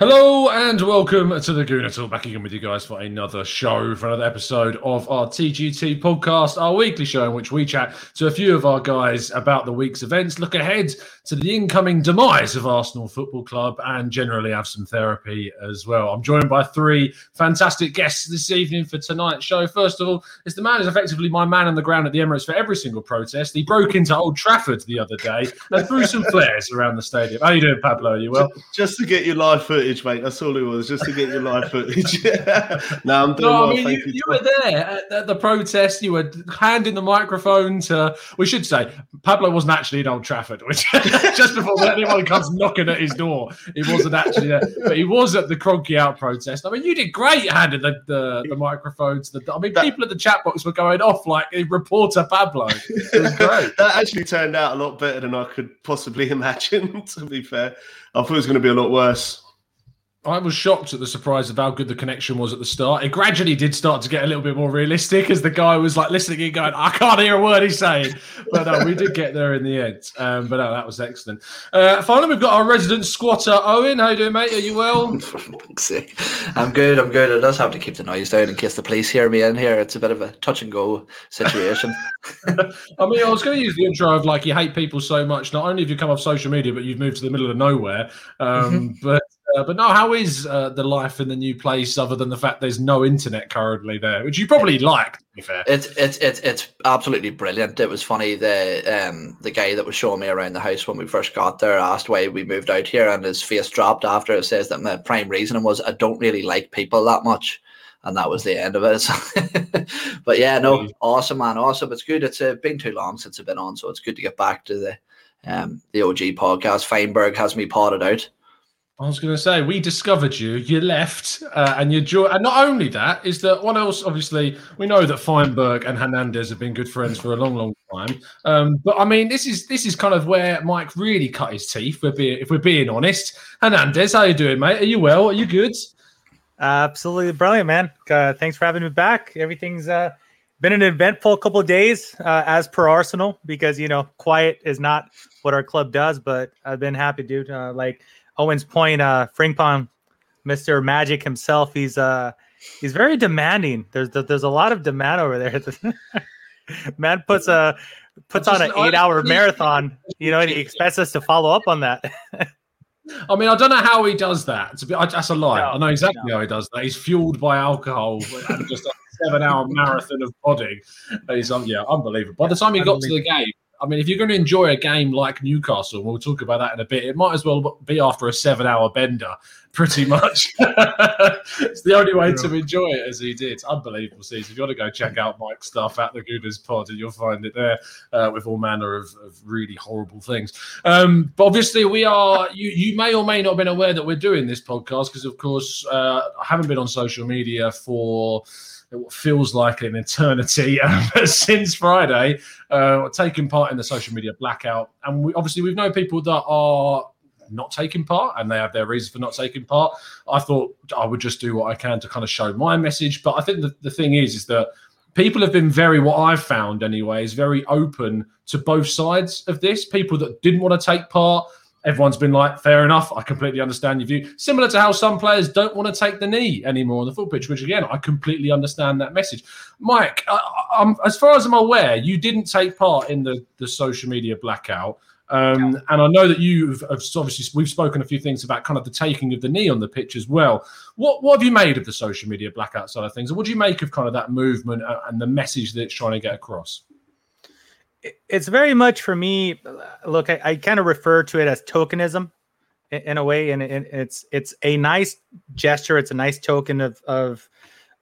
Hello and welcome to the Gooner Talk. Back again with you guys for another show, for another episode of our TGT podcast, our weekly show in which we chat to a few of our guys about the week's events, look ahead to the incoming demise of Arsenal Football Club, and generally have some therapy as well. I'm joined by three fantastic guests this evening for tonight's show. First of all, it's the man who's effectively my man on the ground at the Emirates for every single protest. He broke into Old Trafford the other day and threw some flares around the stadium. How are you doing, Pablo? Are you well? Just to get your live footage mate. That's all it was, just to get your live footage. no, I'm doing no, well. I mean, you, you. you were there at, at the protest. You were handing the microphone to. We should say Pablo wasn't actually in Old Trafford, which just before anyone comes knocking at his door, he wasn't actually there, but he was at the Kroenke Out protest. I mean, you did great handing the the, the microphone to the. I mean, people at the chat box were going off like reporter Pablo. It was great. that actually turned out a lot better than I could possibly imagine. To be fair, I thought it was going to be a lot worse. I was shocked at the surprise of how good the connection was at the start. It gradually did start to get a little bit more realistic as the guy was like listening and going, I can't hear a word he's saying. But no, we did get there in the end. Um, but no, that was excellent. Uh, finally, we've got our resident squatter, Owen. How you doing, mate? Are you well? I'm good. I'm good. I just have to keep the noise down in case the police hear me in here. It's a bit of a touch and go situation. I mean, I was going to use the intro of like you hate people so much. Not only have you come off social media, but you've moved to the middle of nowhere. Um, but uh, but no, how is uh, the life in the new place other than the fact there's no internet currently there, which you probably like, to be fair. It's it's it's it's absolutely brilliant. It was funny the um the guy that was showing me around the house when we first got there asked why we moved out here, and his face dropped after it says that my prime reason was I don't really like people that much. And that was the end of it. but yeah, no, awesome, man, awesome. It's good. It's uh, been too long since I've been on, so it's good to get back to the um the OG podcast. Feinberg has me potted out. I was going to say we discovered you. You left, uh, and you joined. And not only that is that one else. Obviously, we know that Feinberg and Hernandez have been good friends for a long, long time. Um, but I mean, this is this is kind of where Mike really cut his teeth. We're if we're being honest. Hernandez, how you doing, mate? Are you well? Are you good? Absolutely brilliant, man. Uh, thanks for having me back. Everything's uh, been an eventful couple of days, uh, as per Arsenal, because you know quiet is not what our club does. But I've been happy, dude. Uh, like Owen's point, uh, Frimpong, Mister Magic himself, he's uh, he's very demanding. There's there's a lot of demand over there. Man puts a puts on an eight hour marathon, you know, and he expects us to follow up on that. I mean, I don't know how he does that. To be, I, that's a lie. No, I know exactly no. how he does that. He's fueled by alcohol and just a seven-hour marathon of podding. He's um, yeah, unbelievable. By the time he got to the game, I mean, if you're going to enjoy a game like Newcastle, we'll talk about that in a bit. It might as well be after a seven-hour bender pretty much. it's the only way to enjoy it as he did. Unbelievable season. If you want to go check out Mike's stuff at the Gooners Pod, and you'll find it there uh, with all manner of, of really horrible things. Um, but obviously, we are. You, you may or may not have been aware that we're doing this podcast because, of course, uh, I haven't been on social media for what feels like an eternity um, since Friday, uh, taking part in the social media blackout. And we, obviously, we've known people that are not taking part and they have their reasons for not taking part. I thought I would just do what I can to kind of show my message. But I think the, the thing is, is that people have been very, what I've found anyway, is very open to both sides of this. People that didn't want to take part, everyone's been like, fair enough. I completely understand your view. Similar to how some players don't want to take the knee anymore on the full pitch, which again, I completely understand that message. Mike, I, as far as I'm aware, you didn't take part in the, the social media blackout. Um, and I know that you've obviously we've spoken a few things about kind of the taking of the knee on the pitch as well. What what have you made of the social media blackout side of things, and what do you make of kind of that movement and the message that it's trying to get across? It's very much for me. Look, I, I kind of refer to it as tokenism in, in a way, and it, it's it's a nice gesture. It's a nice token of of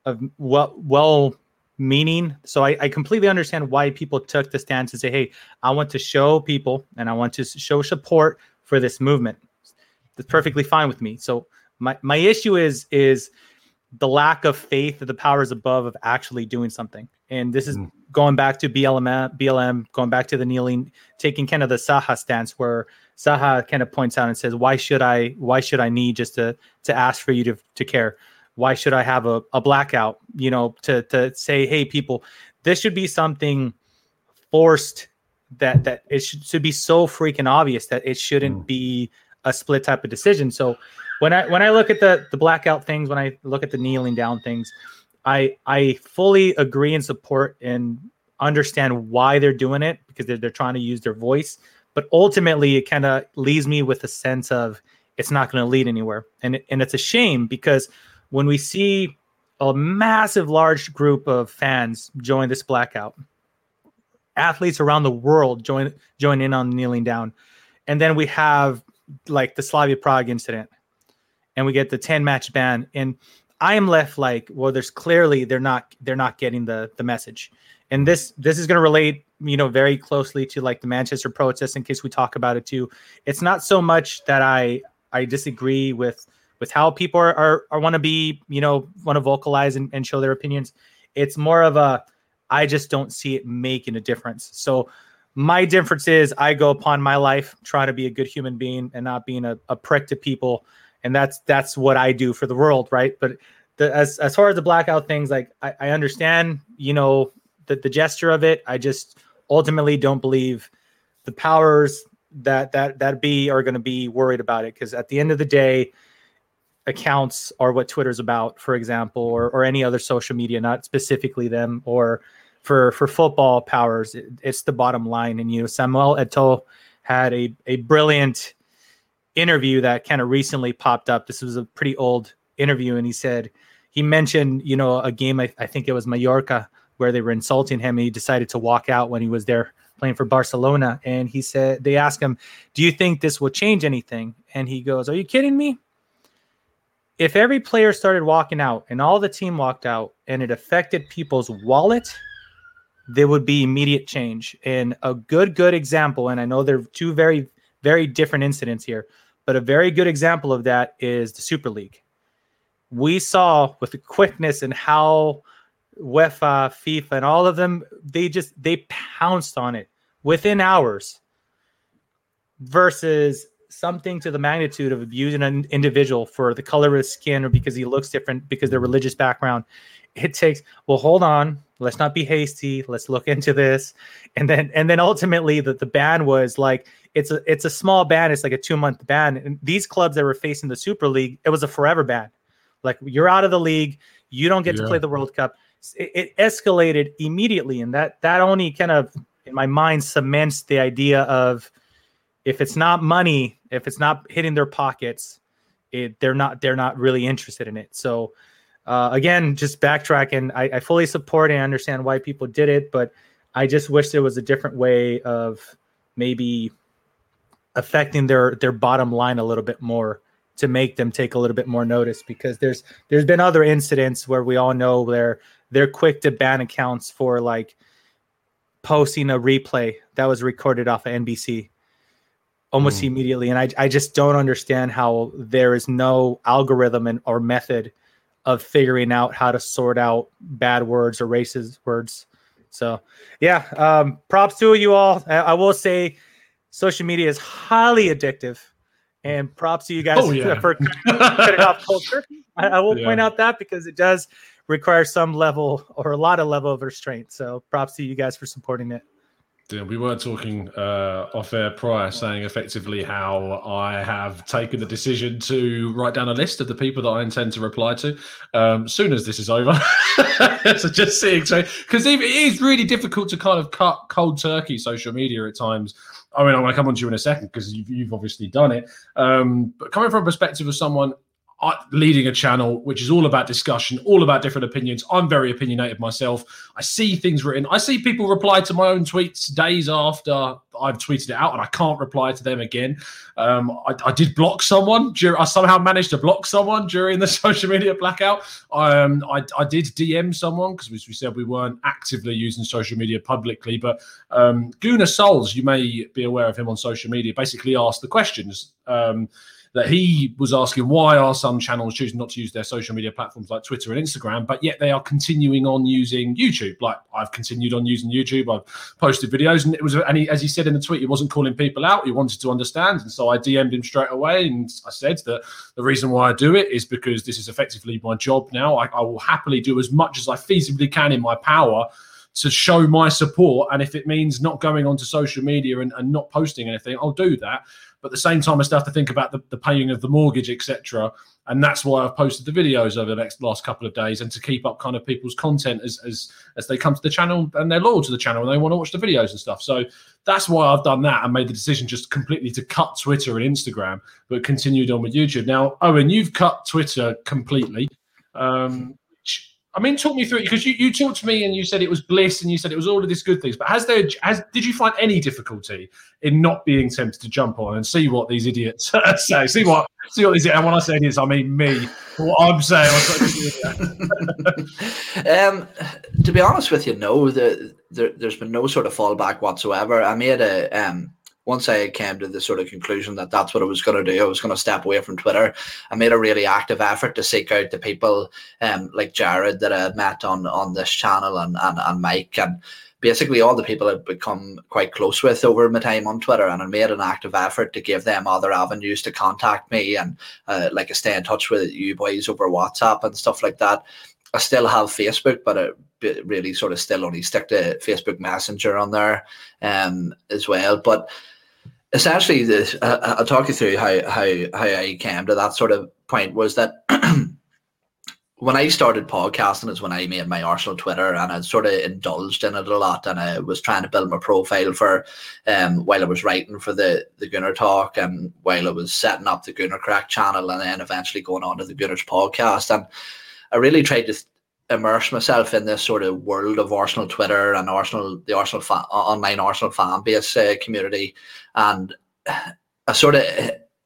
of well well meaning. So I, I, completely understand why people took the stance and say, hey, I want to show people and I want to show support for this movement. That's perfectly fine with me. So my, my issue is is the lack of faith of the powers above of actually doing something. And this is mm. going back to BLM, BLM, going back to the kneeling, taking kind of the Zaha stance where Zaha kind of points out and says, why should I, why should I need just to, to ask for you to, to care? why should I have a, a blackout? You know, to to say, hey, people, this should be something forced that that it should, should be so freaking obvious that it shouldn't mm. be a split type of decision. So when I when I look at the the blackout things, when I look at the kneeling down things, I I fully agree and support and understand why they're doing it because they're they're trying to use their voice. But ultimately, it kind of leaves me with a sense of it's not going to lead anywhere, and and it's a shame because when we see a massive, large group of fans join this blackout, athletes around the world join join in on kneeling down, and then we have like the Slavia Prague incident, and we get the ten match ban, and I am left like, well, there's clearly they're not they're not getting the the message, and this this is going to relate you know very closely to like the Manchester protest in case we talk about it too. It's not so much that I I disagree with with how people are, are, are want to be, you know, want to vocalize and, and show their opinions. It's more of a, I just don't see it making a difference. So my difference is I go upon my life, trying to be a good human being and not being a, a prick to people. And that's, that's what I do for the world. Right. But the, as, as far as the blackout things, like I, I understand, you know, the, the gesture of it. I just ultimately don't believe the powers that, that, that be are going to be worried about it. Cause at the end of the day, accounts are what Twitter's about, for example, or, or any other social media, not specifically them, or for for football powers, it, it's the bottom line. And you know, Samuel Eto'o had a a brilliant interview that kind of recently popped up. This was a pretty old interview, and he said he mentioned you know a game I, I think it was Mallorca where they were insulting him. And he decided to walk out when he was there playing for Barcelona, and he said they asked him, "Do you think this will change anything?" And he goes, "Are you kidding me?" if every player started walking out and all the team walked out and it affected people's wallet, there would be immediate change. And a good, good example, and I know they're two very, very different incidents here, but a very good example of that is the Super League. We saw with the quickness and how UEFA, FIFA, and all of them, they just they pounced on it within hours versus something to the magnitude of abusing an individual for the color of his skin or because he looks different because their religious background. It takes well hold on. Let's not be hasty. Let's look into this. And then and then ultimately the, the ban was like it's a it's a small ban. It's like a two month ban. And these clubs that were facing the super league it was a forever ban. Like you're out of the league. You don't get yeah. to play the world cup. It, it escalated immediately. And that that only kind of in my mind cements the idea of if it's not money, if it's not hitting their pockets, it, they're not they're not really interested in it. So uh, again, just backtracking, I, I fully support and understand why people did it, but I just wish there was a different way of maybe affecting their their bottom line a little bit more to make them take a little bit more notice because there's there's been other incidents where we all know they're they're quick to ban accounts for like posting a replay that was recorded off of NBC almost Mm. immediately and I, I just don't understand how there is no algorithm and, or method of figuring out how to sort out bad words or racist words so yeah um props to you all i, I will say social media is highly addictive and props to you guys Oh, yeah. for cutting off cold turkey I, I will Yeah. point out that because it does require some level or a lot of level of restraint so props to you guys for supporting it We were talking uh, off air prior, saying effectively how I have taken the decision to write down a list of the people that I intend to reply to um, soon as this is over. so just seeing, so because it is really difficult to kind of cut cold turkey social media at times. I mean, I'm going to come on to you in a second because you've, you've obviously done it. Um, but coming from a perspective of someone leading a channel which is all about discussion, all about different opinions. I'm very opinionated myself. I see things written. I see people reply to my own tweets days after I've tweeted it out, and I can't reply to them again. Um, I, I did block someone. I somehow managed to block someone during the social media blackout. Um, I, I did DM someone because we, we said we weren't actively using social media publicly, but um, Guna Souls, you may be aware of him on social media, basically asked the questions. Um, that he was asking why are some channels choosing not to use their social media platforms like Twitter and Instagram, but yet they are continuing on using YouTube. Like I've continued on using YouTube, I've posted videos, and it was, and he, as he said in the tweet, he wasn't calling people out. He wanted to understand, and so I DM'd him straight away, and I said that the reason why I do it is because this is effectively my job now. I, I will happily do as much as I feasibly can in my power to show my support. And if it means not going onto social media and, and not posting anything, I'll do that. But at the same time, I still have to think about the, the paying of the mortgage, etc. And that's why I've posted the videos over the next last couple of days and to keep up kind of people's content as as as they come to the channel and they're loyal to the channel and they want to watch the videos and stuff. So that's why I've done that and made the decision just completely to cut Twitter and Instagram, but continued on with YouTube. Now, Owen, you've cut Twitter completely. Um, I mean, talk me through it because you, you talked to me and you said it was bliss and you said it was all of these good things. But has there has did you find any difficulty in not being tempted to jump on and see what these idiots say? See what see what these and when I say idiots, I mean me. What I'm saying. Um, to be honest with you, no, the, there, there's been no sort of fallback whatsoever. I made a um, once I came to the sort of conclusion that that's what I was going to do. I was going to step away from Twitter. I made a really active effort to seek out the people um, like Jared that I met on on this channel and and, and Mike and basically all the people I've become quite close with over my time on Twitter, and I made an active effort to give them other avenues to contact me and uh, like stay in touch with you boys over WhatsApp and stuff like that. I still have Facebook, but I really sort of still only stick to Facebook Messenger on there um, as well. But essentially, this, uh, I'll talk you through how, how how I came to that sort of point. Was that when I started podcasting is when I made my Arsenal Twitter and I sort of indulged in it a lot and I was trying to build my profile for um while I was writing for the the Gooner Talk and while I was setting up the Gunner Crack channel and then eventually going on to the Gunners podcast and I really tried to immerse myself in this sort of world of Arsenal Twitter and Arsenal the Arsenal fan, online Arsenal fan base uh, community and I sort of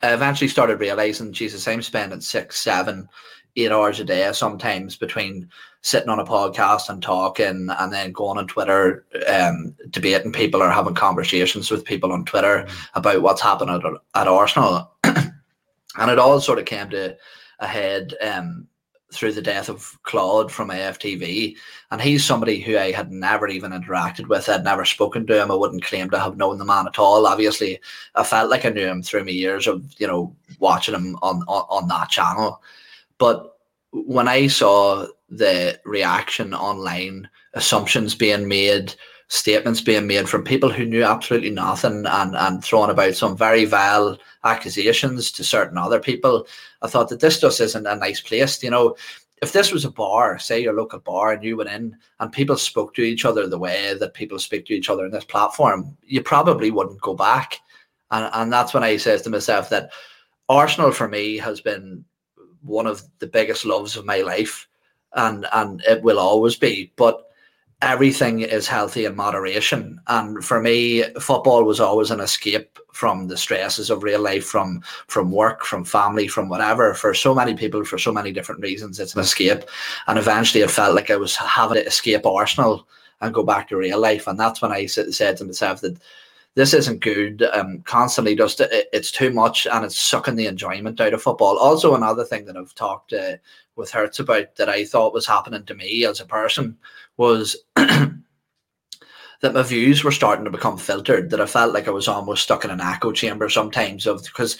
I eventually started realizing Jesus I'm spending six seven eight hours a day sometimes between sitting on a podcast and talking and then going on Twitter, um, debating people or having conversations with people on Twitter about what's happening at, at Arsenal. and it all sort of came to a head um, through the death of Claude from AFTV. And he's somebody who I had never even interacted with. I'd never spoken to him. I wouldn't claim to have known the man at all. Obviously, I felt like I knew him through my years of, you know, watching him on, on, on that channel. But when I saw the reaction online, assumptions being made, statements being made from people who knew absolutely nothing and, and throwing about some very vile accusations to certain other people, I thought that this just isn't a nice place. You know, if this was a bar, say your local bar, and you went in and people spoke to each other the way that people speak to each other in this platform, you probably wouldn't go back. And, and that's when I says to myself that Arsenal for me has been one of the biggest loves of my life and and it will always be but everything is healthy in moderation. And for me, football was always an escape from the stresses of real life, from from work, from family, from whatever. For so many people, for so many different reasons, it's an escape. And eventually, it felt like I was having to escape Arsenal and go back to real life. And that's when I said to myself that this isn't good. Um, constantly just it, it's too much and it's sucking the enjoyment out of football. Also, another thing that I've talked uh, with Hertz about that I thought was happening to me as a person was that my views were starting to become filtered. That I felt like I was almost stuck in an echo chamber sometimes of because.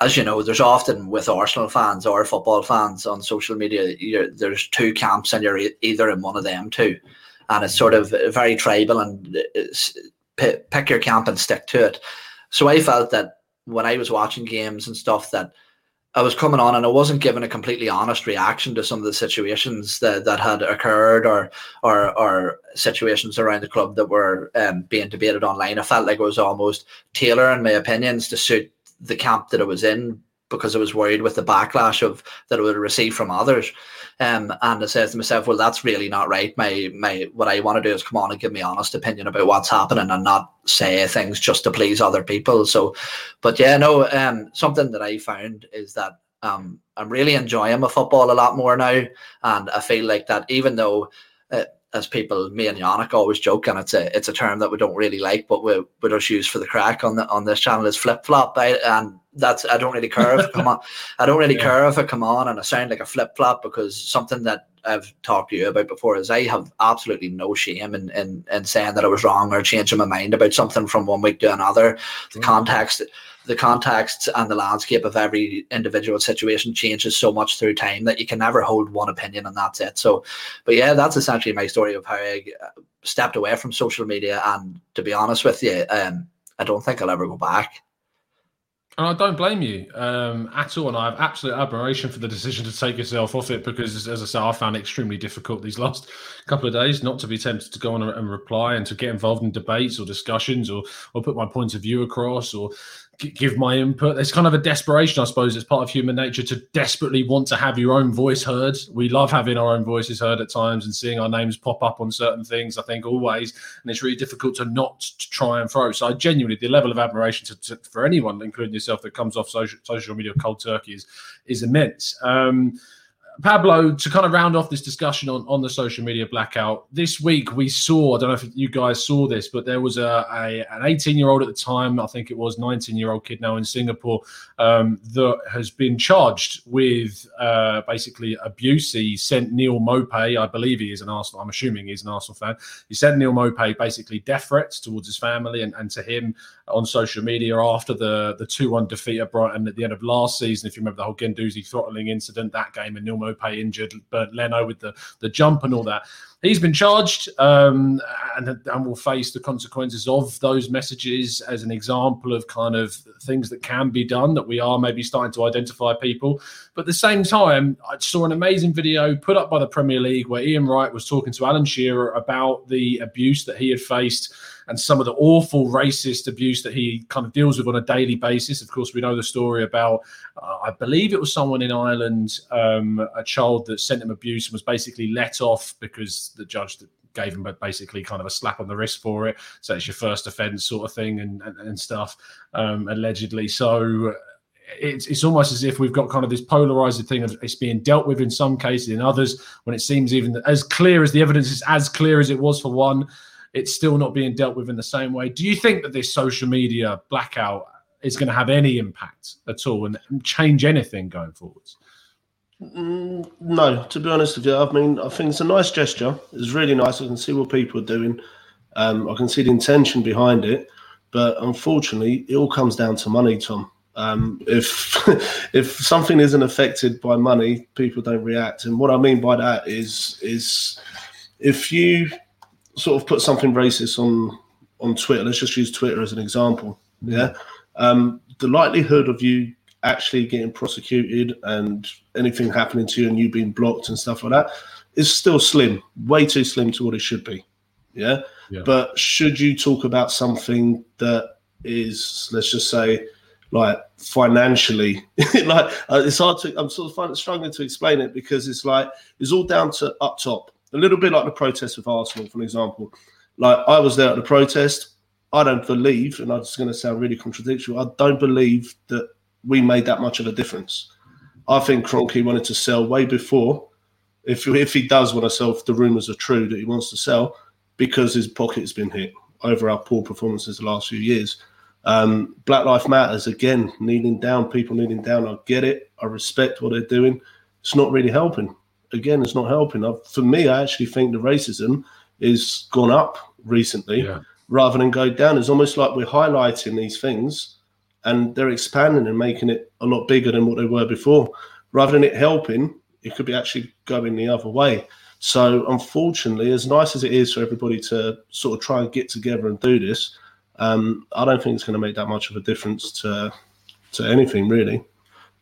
As you know, there's often with Arsenal fans or football fans on social media, there's two camps, and you're either in one of them two, and it's sort of very tribal and uh, pick your camp and stick to it. So I felt that when I was watching games and stuff that I was coming on and I wasn't giving a completely honest reaction to some of the situations that, that had occurred or, or or situations around the club that were um, being debated online. I felt like I was almost tailoring my opinions to suit the camp that I was in because I was worried with the backlash of that I would receive from others. Um, and I says to myself, well, that's really not right. My my what I want to do is come on and give me honest opinion about what's happening and not say things just to please other people. So, but yeah, no, um, something that I found is that um, I'm really enjoying my football a lot more now, and I feel like that even though. As people, me and Yannick always joke, and it's a it's a term that we don't really like, but we we just use for the crack on the on this channel is flip flop. And that's I don't really care if come on. I don't really yeah. care if I come on and I sound like a flip flop because something that I've talked to you about before is I have absolutely no shame in, in, in saying that I was wrong or changing my mind about something from one week to another. The mm. context the context and the landscape of every individual situation changes so much through time that you can never hold one opinion and that's it. So but yeah, that's essentially my story of how I uh, stepped away from social media and to be honest with you, um, I don't think I'll ever go back. And I don't blame you um, at all. And I have absolute admiration for the decision to take yourself off it because, as I said, I found it extremely difficult these last couple of days not to be tempted to go on and reply and to get involved in debates or discussions or, or put my point of view across or give my input. There's kind of a desperation, I suppose, it's part of human nature to desperately want to have your own voice heard. We love having our own voices heard at times and seeing our names pop up on certain things, I think, always. And it's really difficult to not to try and throw. So I genuinely, the level of admiration to, to, for anyone, including yourself, that comes off social, social media cold turkey is, is immense. Um, Pablo, to kind of round off this discussion on, on the social media blackout, this week we saw, I don't know if you guys saw this, but there was a, a an 18 year old at the time, I think it was 19 year old kid now in Singapore, um, that has been charged with uh, basically abuse. He sent Neal Maupay, I believe he is an Arsenal, I'm assuming he's an Arsenal fan. He sent Neal Maupay basically death threats towards his family and, and to him on social media after the the 2 1 defeat at Brighton at the end of last season. If you remember the whole Guendouzi throttling incident, that game, and Neal Maupay injured, but Leno with the, the jump and all that. He's been charged um, and, and will face the consequences of those messages as an example of kind of things that can be done that we are maybe starting to identify people. But at the same time, I saw an amazing video put up by the Premier League where Ian Wright was talking to Alan Shearer about the abuse that he had faced and some of the awful racist abuse that he kind of deals with on a daily basis. Of course, we know the story about, uh, I believe it was someone in Ireland, um, a child that sent him abuse and was basically let off because the judge gave him basically kind of a slap on the wrist for it. So it's your first offence sort of thing and, and, and stuff, um, allegedly. So it's, it's almost as if we've got kind of this polarized thing of it's being dealt with in some cases, in others, when it seems even as clear as the evidence is as clear as it was for one, it's still not being dealt with in the same way. Do you think that this social media blackout is going to have any impact at all and change anything going forwards? Mm, no, to be honest with you, I mean, I think it's a nice gesture. It's really nice. I can see what people are doing. Um, I can see the intention behind it, but unfortunately, it all comes down to money, Tom. Um, if if something isn't affected by money, people don't react. And what I mean by that is is if you sort of put something racist on on Twitter, let's just use Twitter as an example. Yeah, um, the likelihood of you actually getting prosecuted and anything happening to you and you being blocked and stuff like that is still slim, way too slim to what it should be. Yeah? yeah. But should you talk about something that is, let's just say, like financially, like uh, it's hard to, I'm sort of struggling to explain it because it's like, it's all down to up top A little bit like the protest with Arsenal, for example. Like I was there at the protest. I don't believe, and I'm just going to sound really contradictory. I don't believe that we made that much of a difference. I think Kroenke wanted to sell way before. If if he does want to sell, if the rumours are true that he wants to sell, because his pocket's been hit over our poor performances the last few years. Um, Black Life Matters again, kneeling down, people kneeling down. I get it. I respect what they're doing. It's not really helping. Again, it's not helping. I, for me, I actually think the racism is gone up recently Yeah. rather than go down. It's almost like we're highlighting these things and they're expanding and making it a lot bigger than what they were before. Rather than it helping, it could be actually going the other way. So, unfortunately, as nice as it is for everybody to sort of try and get together and do this, um, I don't think it's going to make that much of a difference to to anything really.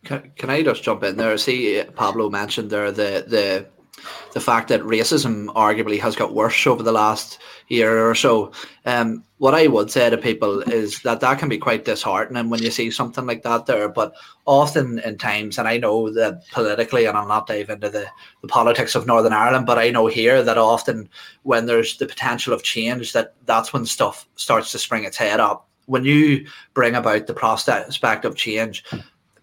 Can, can I just jump in there? See, Pablo mentioned there the the the fact that racism arguably has got worse over the last year or so. Um, what I would say to people is that that can be quite disheartening when you see something like that there. But often in times, and I know that politically, and I'll not dive into the, the politics of Northern Ireland, but I know here that often when there's the potential of change, that that's when stuff starts to spring its head up. When you bring about the prospect of change,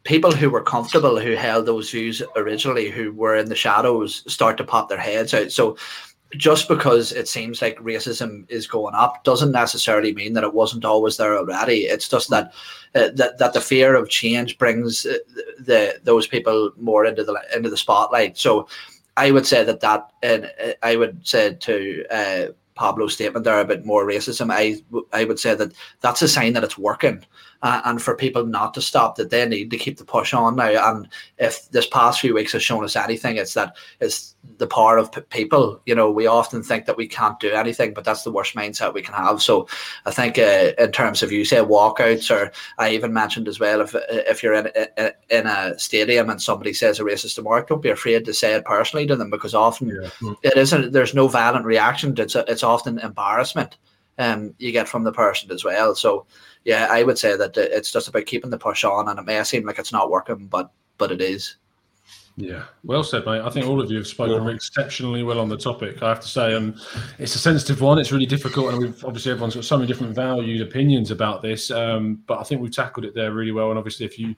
people who were comfortable, who held those views originally, who were in the shadows, start to pop their heads out. So just because it seems like racism is going up doesn't necessarily mean that it wasn't always there already. It's just that uh, that that the fear of change brings uh, the those people more into the into the spotlight. So I would say that that and uh, I would say to uh, Pablo's statement there about more racism. I I would say that that's a sign that it's working, uh, and for people not to stop, that they need to keep the push on now. And if this past few weeks has shown us anything, it's that it's the power of p- people. You know, we often think that we can't do anything, but that's the worst mindset we can have. So I think uh, in terms of you say walkouts, or I even mentioned as well, if if you're in in, in a stadium and somebody says a racist remark, don't be afraid to say it personally to them because often it isn't. There's no violent reaction. It's a, it's often embarrassment um, you get from the person as well. So yeah, I would say that it's just about keeping the push on, and it may seem like it's not working, but but it is. Yeah, well said, mate. I think all of you have spoken exceptionally well on the topic. I have to say, um, it's a sensitive one. It's really difficult, and we've obviously everyone's got so many different valued opinions about this. Um, but I think we've tackled it there really well. And obviously, if you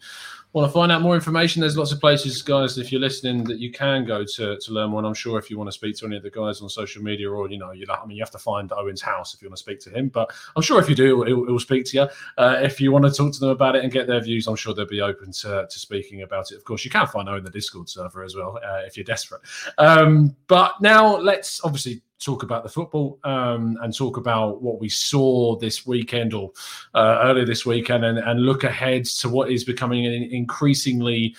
want to find out more information, there's lots of places, guys, if you're listening, that you can go to to learn more. And I'm sure if you want to speak to any of the guys on social media, or you know, you I mean, you have to find Owen's house if you want to speak to him. But I'm sure if you do, he'll, he'll speak to you. Uh, if you want to talk to them about it and get their views, I'm sure they'll be open to, to speaking about it. Of course, you can find Owen the Discord server as well uh, if you're desperate. Um, but now let's obviously talk about the football um, and talk about what we saw this weekend or uh, earlier this weekend and, and look ahead to what is becoming an increasingly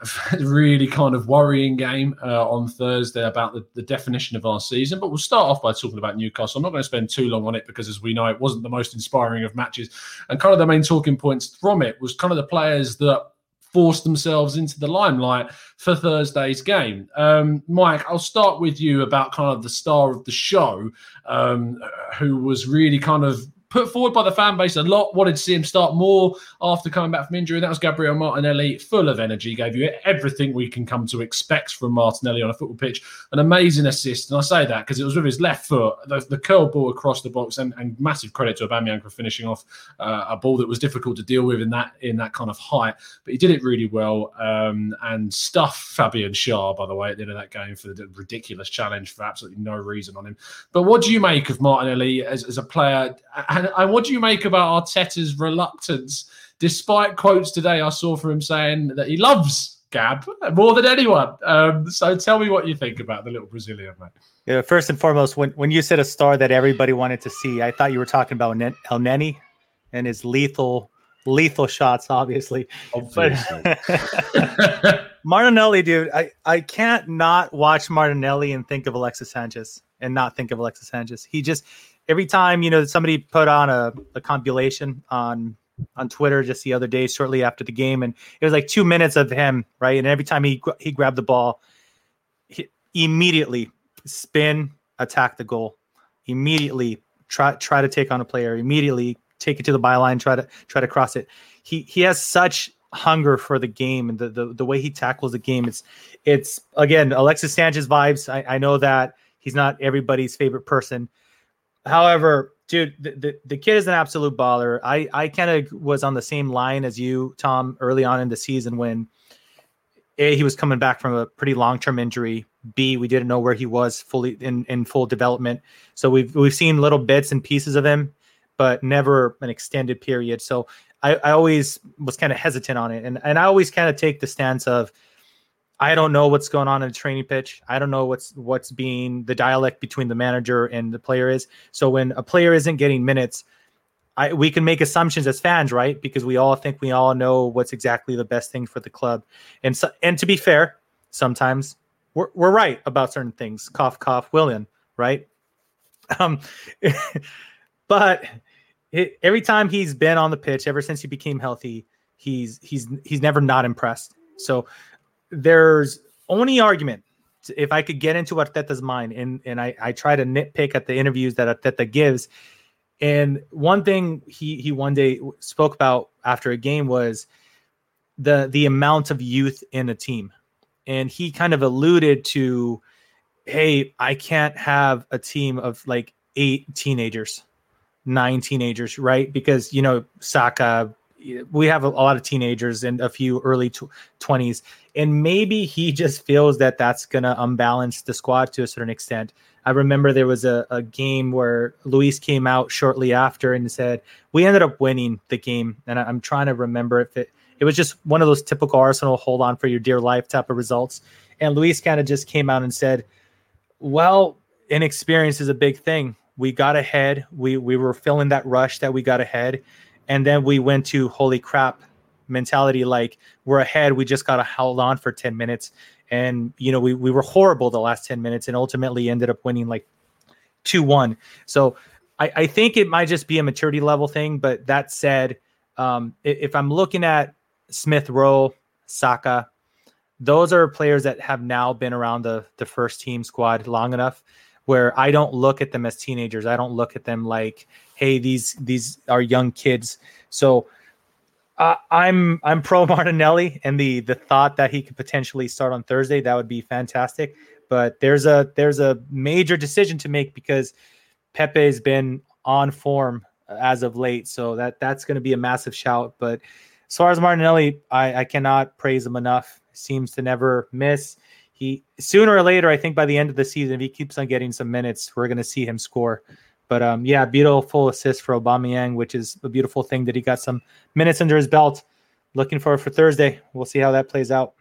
really kind of worrying game uh, on Thursday about the, the definition of our season. But we'll start off by talking about Newcastle. I'm not going to spend too long on it because, as we know, it wasn't the most inspiring of matches. And kind of the main talking points from it was kind of the players that forced themselves into the limelight for Thursday's game. Um, Mike, I'll start with you about kind of the star of the show, um, who was really kind of put forward by the fan base a lot. Wanted to see him start more after coming back from injury. That was Gabriel Martinelli, full of energy, gave you everything we can come to expect from Martinelli on a football pitch. An amazing assist, and I say that because it was with his left foot, the, the curl ball across the box, and, and massive credit to Aubameyang for finishing off uh, a ball that was difficult to deal with in that in that kind of height. But he did it really well um, and stuff Fabian Schär, by the way, at the end of that game for the ridiculous challenge for absolutely no reason on him. But what do you make of Martinelli as, as a player? And, and what do you make about Arteta's reluctance, despite quotes today I saw from him saying that he loves Gab more than anyone? Um, so tell me what you think about the little Brazilian man. Yeah, first and foremost, when, when you said a star that everybody wanted to see, I thought you were talking about Nen- Elneny and his lethal lethal shots, obviously. Obviously. But Martinelli, dude, I, I can't not watch Martinelli and think of Alexis Sanchez and not think of Alexis Sanchez. He just every time you know somebody put on a, a compilation on on Twitter just the other day, shortly after the game, and it was like two minutes of him, right? And every time he he grabbed the ball, he immediately spin, attack the goal, immediately try try to take on a player, immediately take it to the byline, try to try to cross it. He he has such hunger for the game and the, the the way he tackles the game. It's it's again Alexis Sanchez vibes. I, I know that He's not everybody's favorite person. However, dude, the, the, the kid is an absolute baller. I, I kind of was on the same line as you, Tom, early on in the season when A, he was coming back from a pretty long term injury. B, we didn't know where he was fully in, in full development. So we've we've seen little bits and pieces of him, but never an extended period. So I, I always was kind of hesitant on it. And and I always kind of take the stance of I don't know what's going on in the training pitch. I don't know what's what's being the dialect between the manager and the player is. So when a player isn't getting minutes, I we can make assumptions as fans, right? Because we all think we all know what's exactly the best thing for the club. And so, and to be fair, sometimes we're we're right about certain things. Cough, cough, William, right? Um, but it, every time he's been on the pitch, ever since he became healthy, he's he's he's never not impressed. So there's only argument if I could get into Arteta's mind, and and I I try to nitpick at the interviews that Arteta gives. And one thing he he one day spoke about after a game was the the amount of youth in a team, and he kind of alluded to, hey, I can't have a team of like eight teenagers, nine teenagers, right? Because you know Saka, we have a, a lot of teenagers and a few early tw- 20s and maybe he just feels that that's going to unbalance the squad to a certain extent. I remember there was a, a game where Luiz came out shortly after and said we ended up winning the game and I, am trying to remember if it it was just one of those typical arsenal hold on for your dear life type of results. And Luiz kind of just came out and said well inexperience is a big thing. We got ahead. We we were feeling that rush that we got ahead and then we went to holy crap mentality like we're ahead. We just got to hold on for 10 minutes. And you know we, we were horrible the last 10 minutes and ultimately ended up winning like 2-1 so I, I think it might just be a maturity level thing but that said um, if i'm looking at smith rowe saka those are players that have now been around the, the first team squad long enough where I don't look at them as teenagers. I don't look at them like, hey, these these are young kids. So uh, I'm I'm pro Martinelli, and the the thought that he could potentially start on Thursday that would be fantastic. But there's a there's a major decision to make because Pepe has been on form as of late, so that that's going to be a massive shout. But as far as Martinelli, I, I cannot praise him enough. Seems to never miss he sooner or later, I think by the end of the season, if he keeps on getting some minutes, we're going to see him score. But um, yeah, beautiful assist for Aubameyang, which is a beautiful thing that he got some minutes under his belt. Looking forward for Thursday. We'll see how that plays out.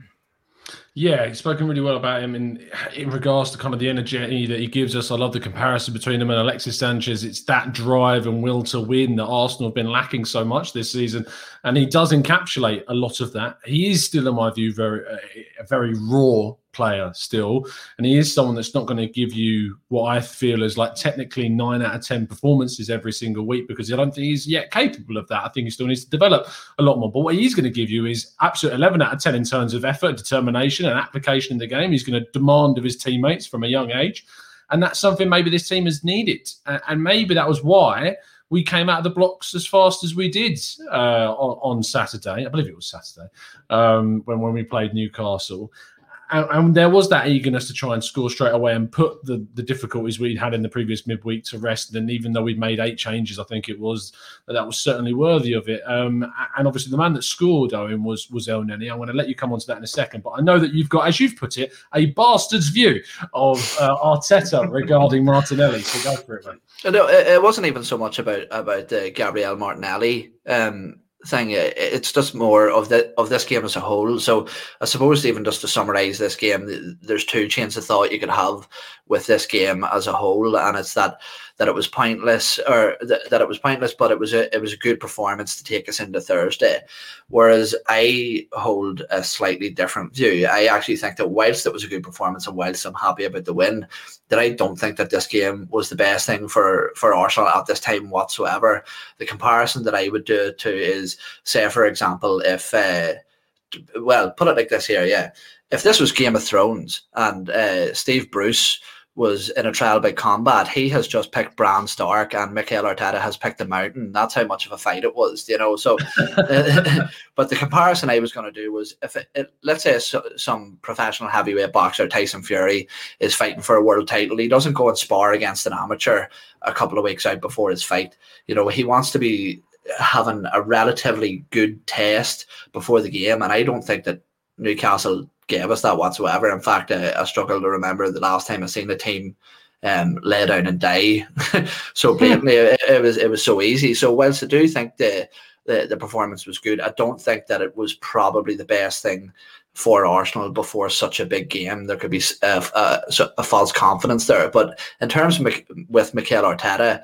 Yeah, he's spoken really well about him in in regards to kind of the energy that he gives us. I love the comparison between him and Alexis Sanchez. It's that drive and will to win that Arsenal have been lacking so much this season, and he does encapsulate a lot of that. He is still, in my view, very a very raw player still, and he is someone that's not going to give you what I feel is like technically nine out of ten performances every single week because I don't think he's yet capable of that. I think he still needs to develop a lot more. But what he's going to give you is absolute eleven out of ten in terms of effort, determination, and application in the game. He's going to demand of his teammates from a young age, and that's something maybe this team has needed, and maybe that was why we came out of the blocks as fast as we did uh, on, on, Saturday. I believe it was Saturday um, when when we played Newcastle and, and, there was that eagerness to try and score straight away and put the, the difficulties we'd had in the previous midweek to rest. And even though we'd made eight changes, I think it was that, was certainly worthy of it. Um, and obviously, the man that scored, Owen, was was Elneny. I'm going to let you come on to that in a second, but I know that you've got, as you've put it, a bastard's view of uh, Arteta regarding Martinelli. So go for it, mate. No, it wasn't even so much about about uh, Gabriel Martinelli. Um, thing. It's just more of the of this game as a whole. So I suppose even just to summarize this game, there's two chains of thought you could have with this game as a whole, and it's that that it was pointless or th- that it was pointless, but it was a it was a good performance to take us into Thursday. Whereas I hold a slightly different view. I actually think that whilst it was a good performance and whilst I'm happy about the win, that I don't think that this game was the best thing for for Arsenal at this time whatsoever. The comparison that I would do to is say, for example, if uh, well, put it like this here, yeah. If this was Game of Thrones and uh, Steve Bruce was in a trial by combat. He has just picked Bran Stark, and Mikel Arteta has picked the Mountain. That's how much of a fight it was, you know. So, but the comparison I was going to do was if it, it, let's say some professional heavyweight boxer Tyson Fury is fighting for a world title, he doesn't go and spar against an amateur a couple of weeks out before his fight. You know, he wants to be having a relatively good test before the game, and I don't think that Newcastle gave us that whatsoever. In fact, I, I struggle to remember the last time I seen the team um, lay down and die so hmm. blatantly. it, it, was it was so easy. So whilst I do think the, the the performance was good, I don't think that it was probably the best thing for Arsenal before such a big game. There could be a, a, uh, uh, a false confidence there. But in terms of with Mikel Arteta,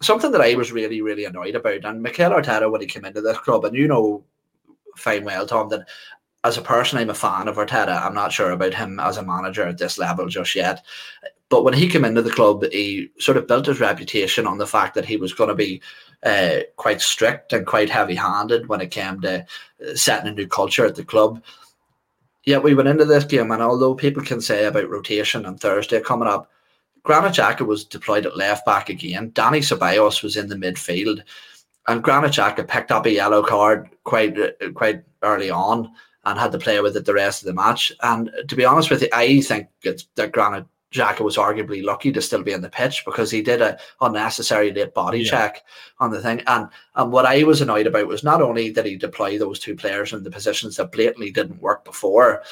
something that I was really, really annoyed about, and Mikel Arteta, when he came into this club, and you know fine well, Tom, that as a person, I'm a fan of Arteta. I'm not sure about him as a manager at this level just yet. But when he came into the club, he sort of built his reputation on the fact that he was going to be uh, quite strict and quite heavy handed when it came to setting a new culture at the club. Yet we went into this game, and although people can say about rotation on Thursday coming up, Granit Xhaka was deployed at left back again. Dani Ceballos was in the midfield, and Granit Xhaka picked up a yellow card quite quite early on and had to play with it the rest of the match. And to be honest with you, I think that Granit Xhaka was arguably lucky to still be in the pitch because he did a unnecessary late body yeah. check on the thing. And and what I was annoyed about was not only did he deploy those two players in the positions that blatantly didn't work before,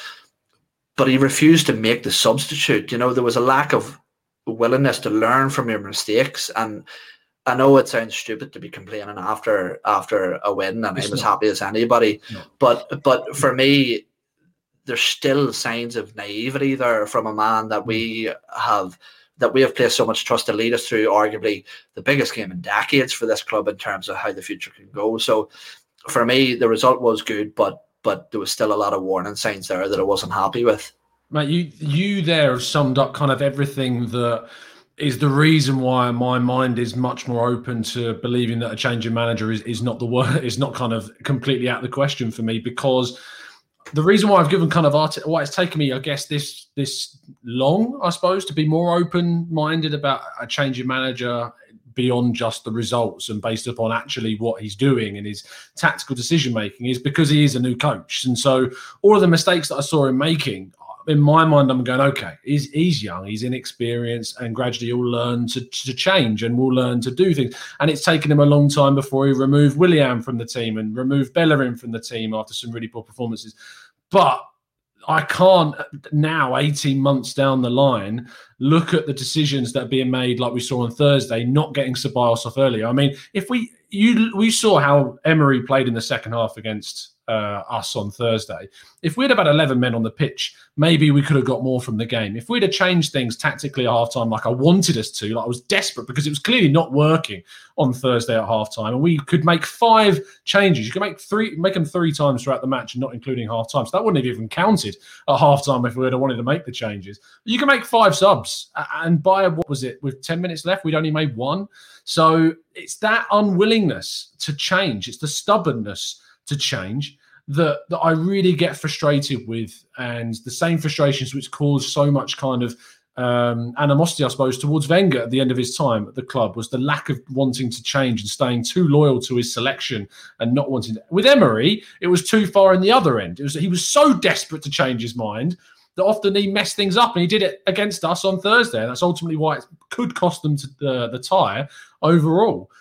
but he refused to make the substitute. You know, there was a lack of willingness to learn from your mistakes and I know it sounds stupid to be complaining after after a win, and it's I'm as happy as anybody. No. But but for me, there's still signs of naivety there from a man that we mm. have that we have placed so much trust to lead us through arguably the biggest game in decades for this club in terms of how the future can go. So for me, the result was good, but but there was still a lot of warning signs there that I wasn't happy with. Mate, you you there have summed up kind of everything that is the reason why my mind is much more open to believing that a change in manager is, is not the word is not kind of completely out of the question for me because the reason why I've given kind of art why it's taken me I guess this this long I suppose to be more open minded about a change in manager beyond just the results and based upon actually what he's doing and his tactical decision making is because he is a new coach. And so all of the mistakes that I saw him making in my mind, I'm going, okay, he's, he's young, he's inexperienced, and gradually he'll learn to, to change and will learn to do things. And it's taken him a long time before he removed Willian from the team and removed Bellerin from the team after some really poor performances. But I can't now, 18 months down the line, look at the decisions that are being made, like we saw on Thursday, not getting Ceballos off earlier. I mean, if we you we saw how Emery played in the second half against uh, us on Thursday. If we'd have had 11 men on the pitch, maybe we could have got more from the game. If we'd have changed things tactically at halftime, like I wanted us to, like I was desperate because it was clearly not working on Thursday at halftime, and we could make five changes. You could make three, make them three times throughout the match, not including halftime. So that wouldn't have even counted at halftime if we would have wanted to make the changes. You can make five subs, and by what was it? With 10 minutes left, we'd only made one. So it's that unwillingness to change. It's the stubbornness to change that that I really get frustrated with, and the same frustrations which caused so much kind of um, animosity, I suppose, towards Wenger at the end of his time at the club was the lack of wanting to change and staying too loyal to his selection and not wanting. To. With Emery, it was too far in the other end. It was he was so desperate to change his mind that often he messed things up, and he did it against us on Thursday. And that's ultimately why it could cost them to, uh, the tie overall.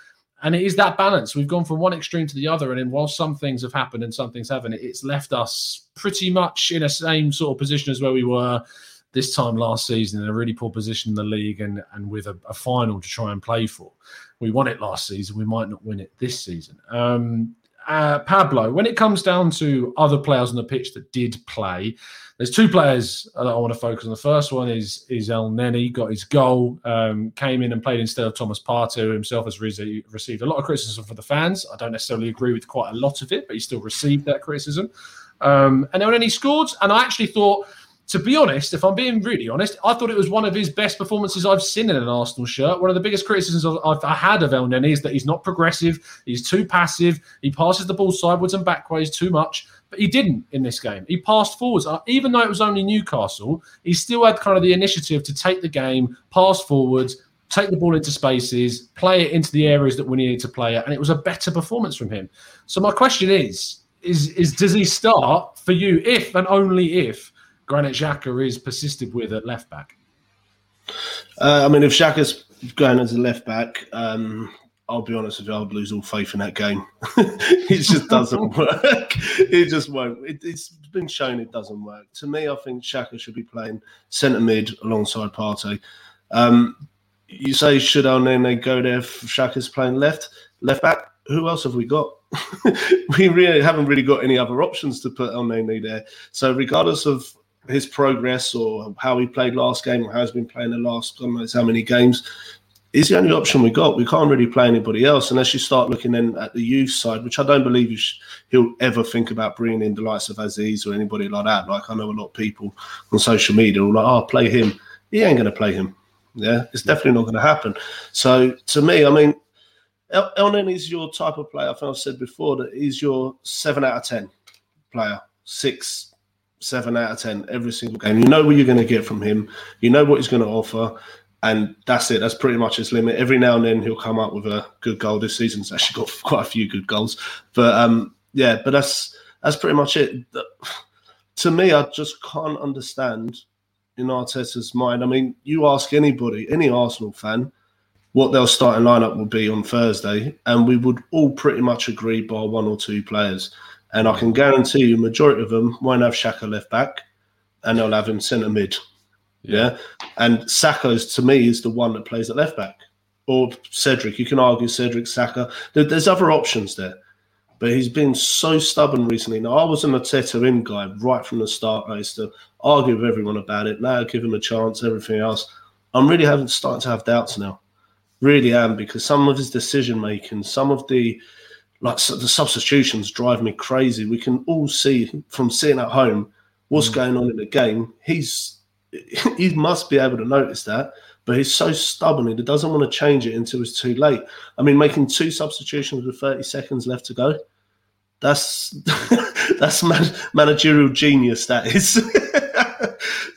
And it is that balance. We've gone from one extreme to the other. And while some things have happened and some things haven't, it's left us pretty much in a same sort of position as where we were this time last season in a really poor position in the league and, and with a, a final to try and play for. We won it last season. We might not win it this season. Um, uh, Pablo, when it comes down to other players on the pitch that did play, there's two players that I want to focus on. The first one is is Elneny, got his goal, um, came in and played instead of Thomas Partey, who himself has re- received a lot of criticism from the fans. I don't necessarily agree with quite a lot of it, but he still received that criticism. Um, and then he scored, and I actually thought, to be honest, if I'm being really honest, I thought it was one of his best performances I've seen in an Arsenal shirt. One of the biggest criticisms I've, I've had of Elneny is that he's not progressive, he's too passive, he passes the ball sideways and backways too much. but he didn't in this game. He passed forwards, uh, even though it was only Newcastle. He still had kind of the initiative to take the game, pass forwards, take the ball into spaces, play it into the areas that we needed to play it, and it was a better performance from him. So my question is: is is does he start for you if and only if Granit Xhaka is persisted with at left back? Uh, I mean, if Xhaka's going as a left back, um, I'll be honest with you, I'd lose all faith in that game. it just doesn't work. It just won't. It, has been shown it doesn't work. To me, I think Xhaka should be playing centre mid alongside Partey. Um, you say should Elneny go there if Xhaka's playing left left back? Who else have we got? we really haven't really got any other options to put Elneny there. So regardless of his progress or how he played last game or how he's been playing the last God knows how many games, is the only option we got. We can't really play anybody else unless you start looking then at the youth side, which I don't believe he'll ever think about bringing in the likes of Aziz or anybody like that. Like I know a lot of people on social media are like, "Oh, play him." He ain't going to play him. Yeah, it's definitely not going to happen. So to me, I mean, El- Elneny is your type of player. I think I've said before that he's your seven out of ten player, six, seven out of ten every single game. You know what you're going to get from him. You know what he's going to offer, and that's it. That's pretty much his limit. Every now and then he'll come up with a good goal. This season's actually got quite a few good goals, but um, yeah, but that's that's pretty much it. To me, I just can't understand in Arteta's mind. I mean, you ask anybody, any Arsenal fan, what their starting lineup will be on Thursday, and we would all pretty much agree by one or two players. And I can guarantee you, majority of them won't have Xhaka left back, and they'll have him centre mid. Yeah. And Saka's to me is the one that plays at left back. Or Cedric. You can argue Cedric, Saka. There's other options there. But he's been so stubborn recently. Now, I was an Arteta in guy right from the start. I used to argue with everyone about it. Now, give him a chance, everything else. I'm really having starting to have doubts now. Really am because some of his decision making, some of the like the substitutions drive me crazy. We can all see from sitting at home what's mm. going on in the game. He's he must be able to notice that, but he's so stubborn. He doesn't want to change it until it's too late. I mean, making two substitutions with 30 seconds left to go. That's that's man, managerial genius. That is.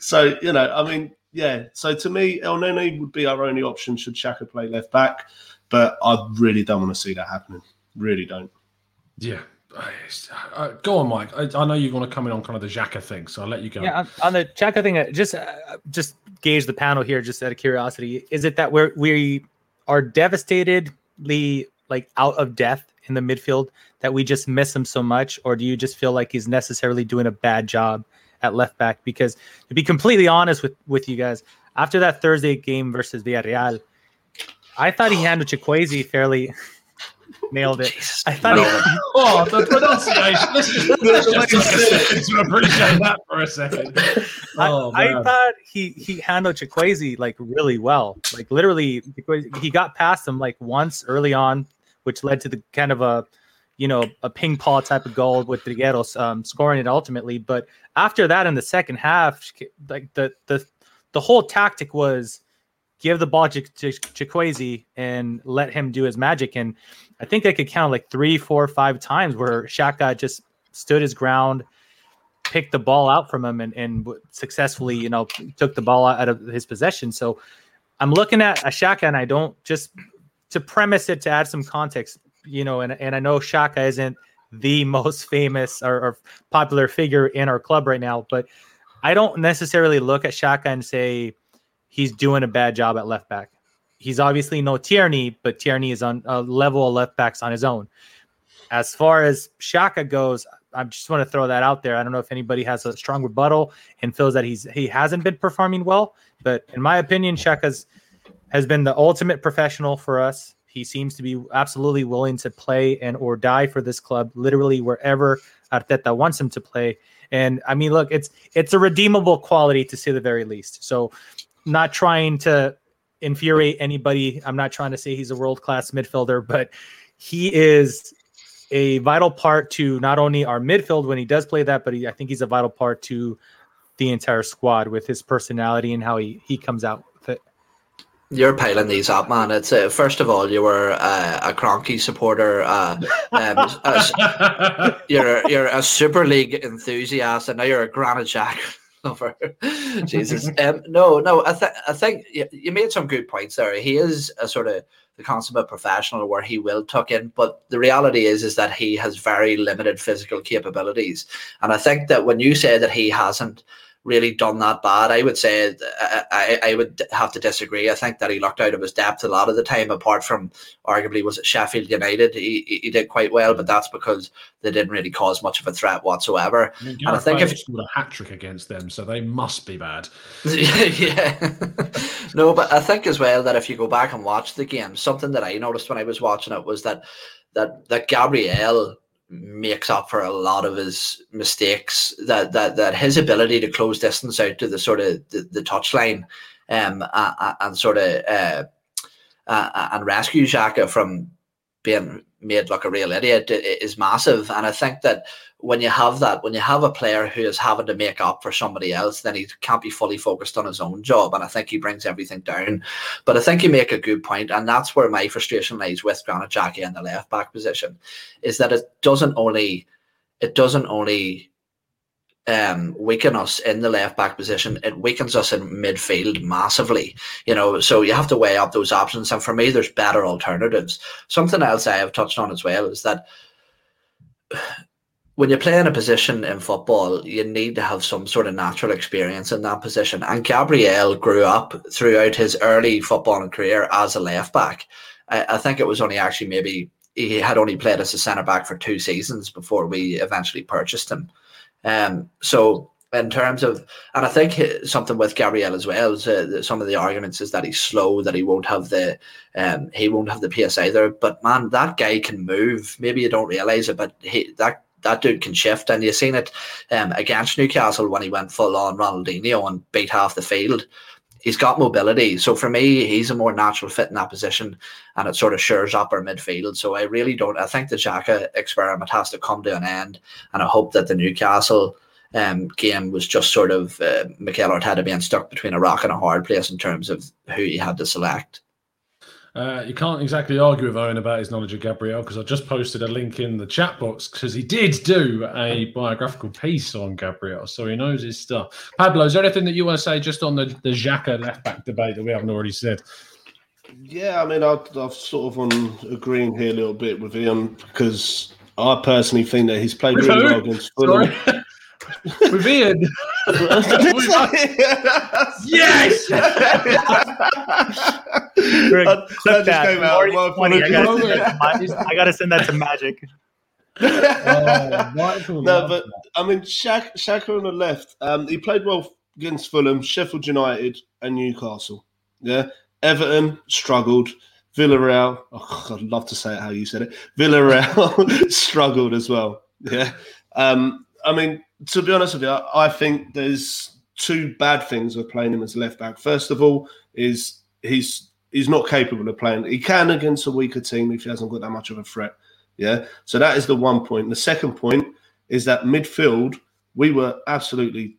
so you know, I mean, yeah. So to me, Elneny would be our only option should Xhaka play left back, but I really don't want to see that happening. Really don't. Yeah, uh, go on, Mike. I, I, know you want to come in on kind of the Xhaka thing, so I'll let you go. Yeah, on, on the Xhaka thing, uh, just uh, just gauge the panel here, just out of curiosity. Is it that we're we are devastatedly like out of depth in the midfield that we just miss him so much, or do you just feel like he's necessarily doing a bad job at left back? Because to be completely honest with with you guys, after that Thursday game versus Villarreal, I thought he handled Chukwueze fairly Nailed it. I thought. No. He, oh, the pronunciation. Let's just, let's just take a second to appreciate that for a second. Oh, I, I, thought he he handled Chukwueze like really well. Like literally, he got past him like once early on, which led to the kind of a you know a ping pong type of goal with Trigueros um, scoring it ultimately. But after that, in the second half, like the the the whole tactic was give the ball to, to and let him do his magic. And I think I could count like three, four, five times where Xhaka just stood his ground, picked the ball out from him, and, and successfully, you know, took the ball out of his possession. So I'm looking at a Xhaka, and I don't just to premise it to add some context, you know, and, and I know Xhaka isn't the most famous or, or popular figure in our club right now, but I don't necessarily look at Xhaka and say he's doing a bad job at left back he's obviously no Tierney, but Tierney is on a level of left backs on his own. As far as Xhaka goes, I just want to throw that out there. I don't know if anybody has a strong rebuttal and feels that he's he hasn't been performing well, but in my opinion, Xhaka's has been the ultimate professional for us. He seems to be absolutely willing to play and or die for this club, literally wherever Arteta wants him to play. And I mean, look, it's it's a redeemable quality to say the very least. So, not trying to infuriate anybody. I'm not trying to say he's a world class midfielder, but he is a vital part to not only our midfield when he does play that, but he, I think he's a vital part to the entire squad with his personality and how he he comes out with it. You're piling these up, man. It's uh, first of all, you were uh, a Kroenke supporter. Uh, um, a, you're you're a Super League enthusiast, and now you're a Granit Xhaka lover. Jesus, um, no, no. I, th- I think you, you made some good points there. He is a sort of the consummate professional where he will tuck in. But the reality is, is that he has very limited physical capabilities. And I think that when you say that he hasn't really done that bad. I would say I, I would have to disagree. I think that he looked out of his depth a lot of the time. Apart from arguably was it Sheffield United, he, he did quite well, but mm. that's because they didn't really cause much of a threat whatsoever. I mean, and I think if he scored a hat trick against them, so they must be bad. yeah, no, but I think as well that if you go back and watch the game, something that I noticed when I was watching it was that that that Gabriel makes up for a lot of his mistakes. That that that his ability to close distance out to the sort of the, the touchline, um, uh, and sort of uh, uh, and rescue Xhaka from being made like a real idiot is massive. And I think that when you have that, when you have a player who is having to make up for somebody else, then he can't be fully focused on his own job. And I think he brings everything down. But I think you make a good point, and that's where my frustration lies with Granit Xhaka in the left back position, is that it doesn't only it doesn't only um, weaken us in the left back position. It weakens us in midfield massively. You know, so you have to weigh up those options. And for me, there's better alternatives. Something else I have touched on as well is that when you play in a position in football, you need to have some sort of natural experience in that position. And Gabriel grew up throughout his early footballing career as a left back. I, I think it was only actually maybe he had only played as a centre back for two seasons before we eventually purchased him. Um, so in terms of, and I think something with Gabriel as well. Is, uh, some of the arguments is that he's slow, that he won't have the, um, he won't have the pace either. But man, that guy can move. Maybe you don't realize it, but he that that dude can shift. And you've seen it um, against Newcastle when he went full on Ronaldinho and beat half the field. He's got mobility. So for me, he's a more natural fit in that position and it sort of shores up our midfield. So I really don't, I think the Xhaka experiment has to come to an end. And I hope that the Newcastle um, game was just sort of uh, Mikel Arteta being stuck between a rock and a hard place in terms of who he had to select. Uh, you can't exactly argue with Owen about his knowledge of Gabriel because I just posted a link in the chat box because he did do a biographical piece on Gabriel, so he knows his stuff. Pablo, is there anything that you want to say just on the, the Xhaka left back debate that we haven't already said? Yeah, I mean, I've, I've sort of on agreeing here a little bit with him because I personally think that he's played really well against Fulham. with Ian. yes. Greg, clip that. I, got to send that to Magic. oh, no, but I mean, Shaq, Xhaka on the left. Um, he played well against Fulham, Sheffield United, and Newcastle. Yeah, Everton struggled. Villarreal, oh, I'd love to say it how you said it. Villarreal struggled as well. Yeah, um, I mean, to be honest with you, I think there's two bad things with playing him as left back. First of all, is he's he's not capable of playing. He can against a weaker team if he hasn't got that much of a threat. Yeah. So that is the one point. The second point is that midfield, we were absolutely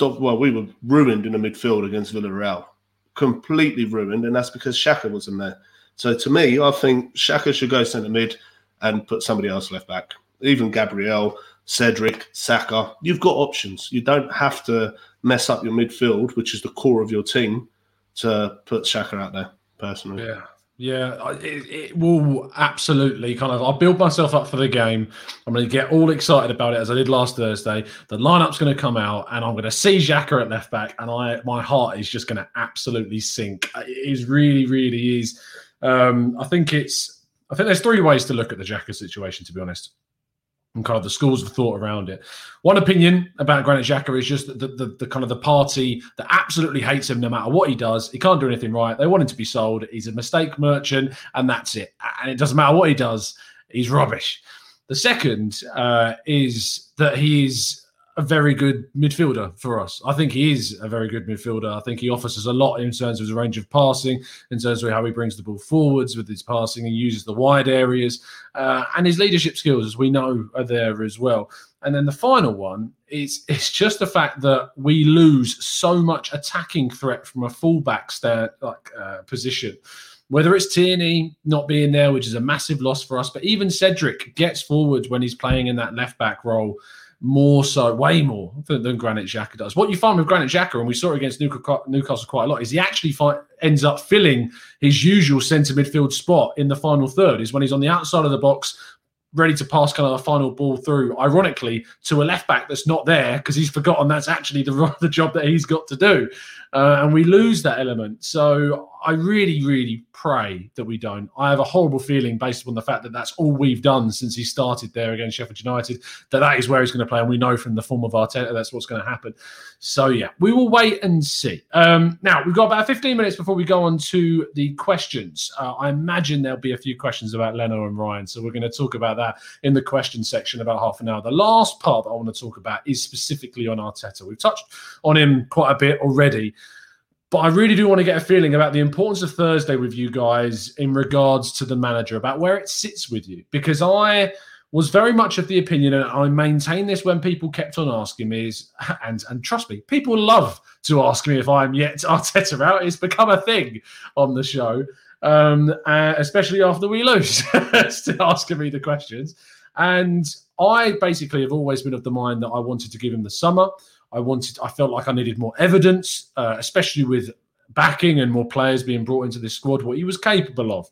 well, we were ruined in the midfield against Villarreal. Completely ruined, and that's because Xhaka wasn't there. So to me, I think Xhaka should go centre mid and put somebody else left back. Even Gabriel, Cedric, Saka. You've got options. You don't have to mess up your midfield, which is the core of your team, to put Xhaka out there. Personally, yeah. Yeah, it, it, will absolutely kind of. I'll build myself up for the game. I'm going to get all excited about it as I did last Thursday. The lineup's going to come out, and I'm going to see Xhaka at left back, and I my heart is just going to absolutely sink. It is really, really is. Um, I think it's. I think there's three ways to look at the Xhaka situation. To be honest, and kind of the schools of thought around it. One opinion about Granit Xhaka is just the, the, the, kind of the party that absolutely hates him no matter what he does. He can't do anything right. They want him to be sold. He's a mistake merchant, and that's it. And it doesn't matter what he does. He's rubbish. The second uh, is that he is a very good midfielder for us. I think he is a very good midfielder. I think he offers us a lot in terms of his range of passing, in terms of how he brings the ball forwards with his passing and uses the wide areas, uh, and his leadership skills, as we know, are there as well. And then the final one is it's just the fact that we lose so much attacking threat from a fullback stand, like uh, position. Whether it's Tierney not being there, which is a massive loss for us, but even Cedric gets forward when he's playing in that left back role more so, way more than, Granit Xhaka does. What you find with Granit Xhaka, and we saw it against Newcastle quite a lot, is he actually ends up filling his usual centre midfield spot in the final third. Is when he's on the outside of the box, ready to pass kind of a final ball through, ironically, to a left back that's not there because he's forgotten that's actually the, the job that he's got to do. Uh, and we lose that element. So I really, really pray that we don't. I have a horrible feeling based on the fact that that's all we've done since he started there against Sheffield United, that that is where he's going to play. And we know from the form of Arteta that's what's going to happen. So yeah, we will wait and see. Um, now, we've got about 15 minutes before we go on to the questions. Uh, I imagine there'll be a few questions about Leno and Ryan. So we're going to talk about that in the question section about half an hour. The last part that I want to talk about is specifically on Arteta. We've touched on him quite a bit already. But I really do want to get a feeling about the importance of Thursday with you guys in regards to the manager, about where it sits with you. Because I was very much of the opinion, and I maintain this when people kept on asking me, is and and trust me, people love to ask me if I'm yet Arteta out. It's become a thing on the show, um, uh, especially after we lose, still asking me the questions. And I basically have always been of the mind that I wanted to give him the summer. I wanted, I felt like I needed more evidence, uh, especially with backing and more players being brought into this squad, what he was capable of.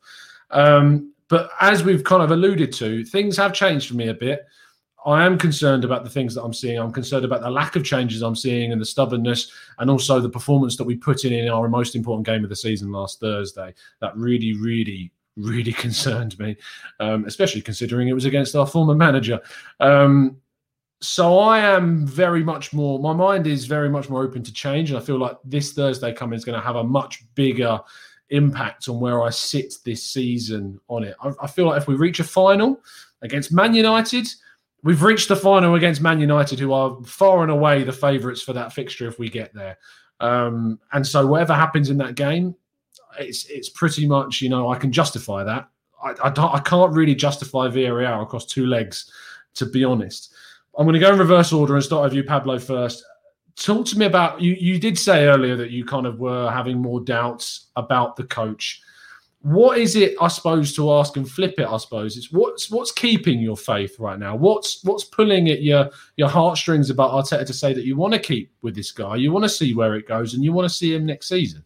Um, but as we've kind of alluded to, things have changed for me a bit. I am concerned about the things that I'm seeing. I'm concerned about the lack of changes I'm seeing and the stubbornness, and also the performance that we put in in our most important game of the season last Thursday. That really, really, really concerned me, um, especially considering it was against our former manager. Um, so I am very much more. My mind is very much more open to change, and I feel like this Thursday coming is going to have a much bigger impact on where I sit this season on it. I, I feel like if we reach a final against Man United, we've reached the final against Man United, who are far and away the favourites for that fixture if we get there. Um, and so whatever happens in that game, it's it's pretty much you know I can justify that. I, I, I can't really justify Villarreal across two legs, to be honest. I'm going to go in reverse order and start with you, Pablo, first. Talk to me about you. You did say earlier that you kind of were having more doubts about the coach. What is it, I suppose, to ask and flip it? I suppose it's what's what's keeping your faith right now. What's what's pulling at your your heartstrings about Arteta to say that you want to keep with this guy, you want to see where it goes, and you want to see him next season.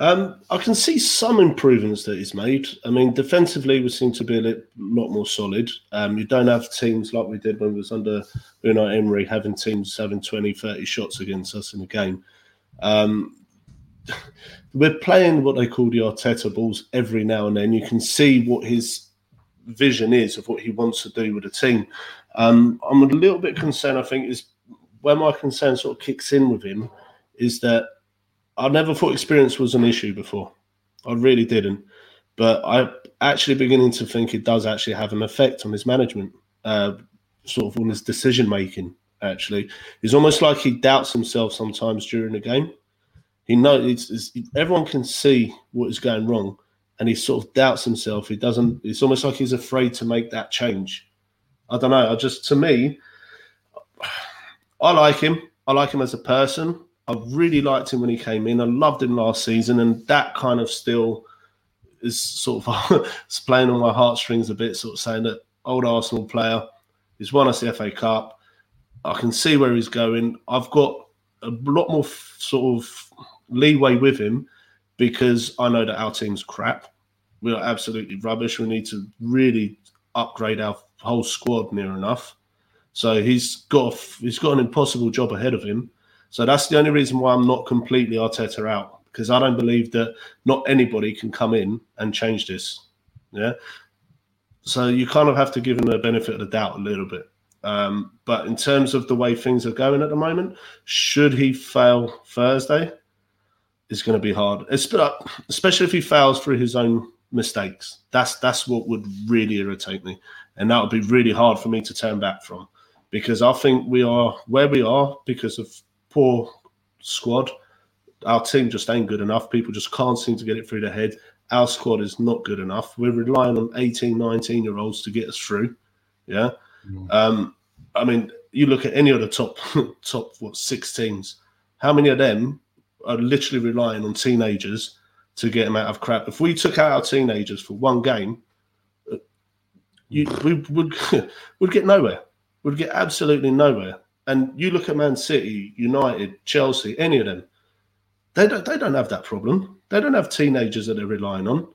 Um, I can see some improvements that he's made. I mean, defensively, we seem to be a lot more solid. Um, you don't have teams like we did when we was under Unai Emery, having teams having 20, 30 shots against us in a game. Um, we're playing what they call the Arteta balls every now and then. You can see what his vision is of what he wants to do with the team. Um, I'm a little bit concerned, I think, is where my concern sort of kicks in with him is that I never thought experience was an issue before. I really didn't. But I'm actually beginning to think it does actually have an effect on his management, uh, sort of on his decision making. Actually, it's almost like he doubts himself sometimes during the game. He knows it's, it's, everyone can see what is going wrong, and he sort of doubts himself. He doesn't. It's almost like he's afraid to make that change. I don't know. I just to me, I like him. I like him as a person. I really liked him when he came in. I loved him last season, and that kind of still is sort of playing on my heartstrings a bit, sort of saying that old Arsenal player, he's won us the FA Cup. I can see where he's going. I've got a lot more f- sort of leeway with him because I know that our team's crap. We are absolutely rubbish. We need to really upgrade our whole squad near enough. So he's got he's got an impossible job ahead of him. So that's the only reason why I'm not completely Arteta out because I don't believe that not anybody can come in and change this. Yeah. So you kind of have to give him the benefit of the doubt a little bit. Um, but in terms of the way things are going at the moment, should he fail Thursday, it's going to be hard, especially if he fails through his own mistakes. That's that's what would really irritate me, and that would be really hard for me to turn back from because I think we are where we are because of poor squad. Our team just ain't good enough. People just can't seem to get it through their head. Our squad is not good enough. We're relying on 18, 19 year olds to get us through. Yeah. Um, I mean, you look at any of the top top what six teams. How many of them are literally relying on teenagers to get them out of crap? If we took out our teenagers for one game, uh, you, we would would get nowhere. Would get absolutely nowhere. And you look at Man City, United, Chelsea, any of them, they don't they don't have that problem. They don't have teenagers that they're relying on.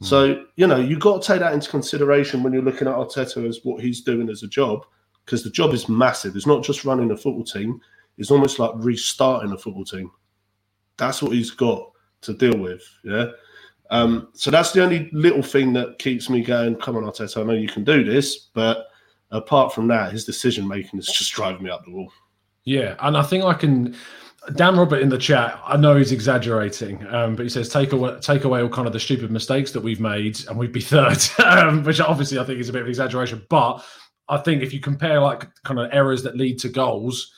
So you know you've got to take that into consideration when you're looking at Arteta as what he's doing as a job, because the job is massive. It's not just running a football team; it's almost like restarting a football team. That's what he's got to deal with. Yeah. Um, so that's the only little thing that keeps me going. Come on, Arteta, I know you can do this, but apart from that, his decision making is just driving me up the wall. Yeah, and I think I can. Dan Robert in the chat, I know he's exaggerating, um, but he says take away take away all kind of the stupid mistakes that we've made, and we'd be third, um, which obviously I think is a bit of exaggeration. But I think if you compare like kind of errors that lead to goals